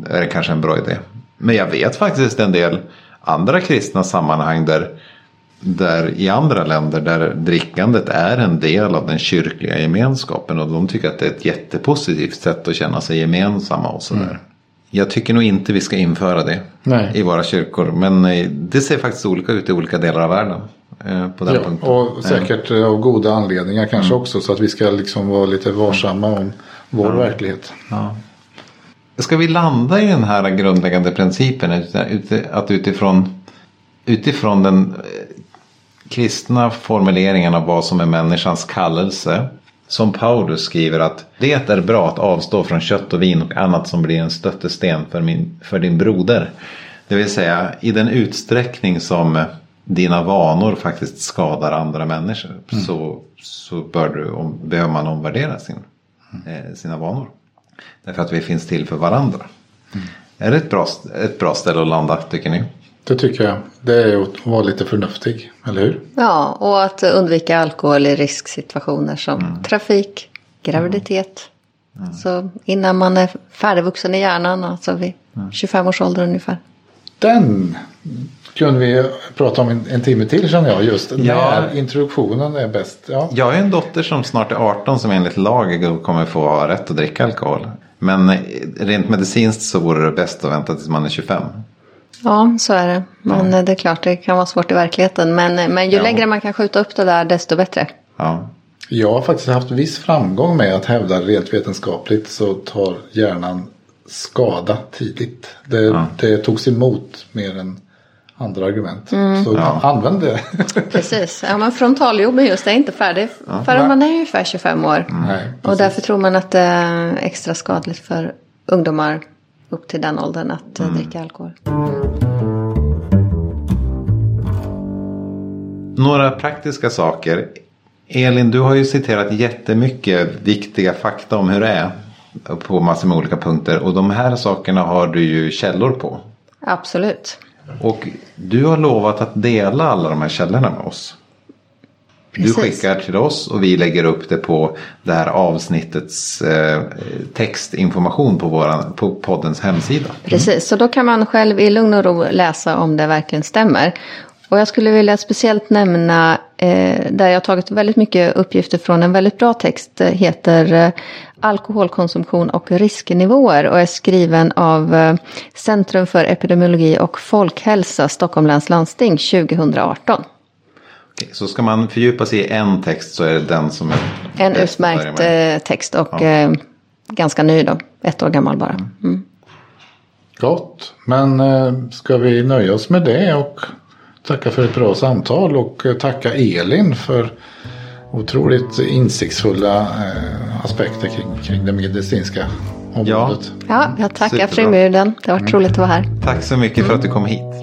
är det kanske en bra idé. Men jag vet faktiskt en del andra kristna sammanhang där där i andra länder där drickandet är en del av den kyrkliga gemenskapen och de tycker att det är ett jättepositivt sätt att känna sig gemensamma och sådär. Mm. Jag tycker nog inte vi ska införa det Nej. i våra kyrkor men eh, det ser faktiskt olika ut i olika delar av världen. Eh, på den ja, punkten. Och säkert mm. av goda anledningar kanske mm. också så att vi ska liksom vara lite varsamma om vår ja. verklighet. Ja. Ska vi landa i den här grundläggande principen att utifrån, utifrån den kristna formuleringen av vad som är människans kallelse. Som Paulus skriver att det är bra att avstå från kött och vin och annat som blir en stöttesten för, min, för din broder. Det vill säga i den utsträckning som dina vanor faktiskt skadar andra människor mm. så, så bör du, om, behöver man omvärdera sin, eh, sina vanor. Därför att vi finns till för varandra. Mm. Är det ett bra, ett bra ställe att landa tycker ni? Det tycker jag. Det är att vara lite förnuftig, eller hur? Ja, och att undvika alkohol i risksituationer som mm. trafik, graviditet. Mm. Så innan man är färdigvuxen i hjärnan, alltså vid mm. 25 års ålder ungefär. Den kunde vi prata om en, en timme till känner jag. Just ja. när introduktionen är bäst. Ja. Jag har en dotter som snart är 18 som enligt lag kommer få ha rätt att dricka alkohol. Men rent medicinskt så vore det bäst att vänta tills man är 25. Ja, så är det. Men ja. det är klart, det kan vara svårt i verkligheten. Men, men ju ja. längre man kan skjuta upp det där, desto bättre. Ja. Jag har faktiskt haft viss framgång med att hävda rent vetenskapligt så tar hjärnan skada tidigt. Det, ja. det togs emot mer än andra argument. Mm. Så ja. använd det. Precis, ja men frontalloben just är inte färdig ja. förrän man är ungefär 25 år. Mm. Nej, och därför tror man att det är extra skadligt för ungdomar upp till den åldern att eh, mm. dricka alkohol. Några praktiska saker. Elin, du har ju citerat jättemycket viktiga fakta om hur det är på massor med olika punkter. Och de här sakerna har du ju källor på. Absolut. Och du har lovat att dela alla de här källorna med oss. Precis. Du skickar till oss och vi lägger upp det på det här avsnittets eh, textinformation på, våran, på poddens hemsida. Mm. Precis, så då kan man själv i lugn och ro läsa om det verkligen stämmer. Och jag skulle vilja speciellt nämna eh, där jag tagit väldigt mycket uppgifter från en väldigt bra text. Det heter eh, Alkoholkonsumtion och risknivåer och är skriven av eh, Centrum för epidemiologi och folkhälsa, Stockholm läns landsting 2018. Så ska man fördjupa sig i en text så är det den som är En utmärkt eh, text och ja. eh, ganska ny då. Ett år gammal bara. Mm. mm. Gott. Men eh, ska vi nöja oss med det och tacka för ett bra samtal och eh, tacka Elin för otroligt insiktsfulla eh, aspekter kring, kring det medicinska området. Ja, ja jag tackar Frimurden. Det har varit mm. roligt att vara här. Tack så mycket för att du kom hit.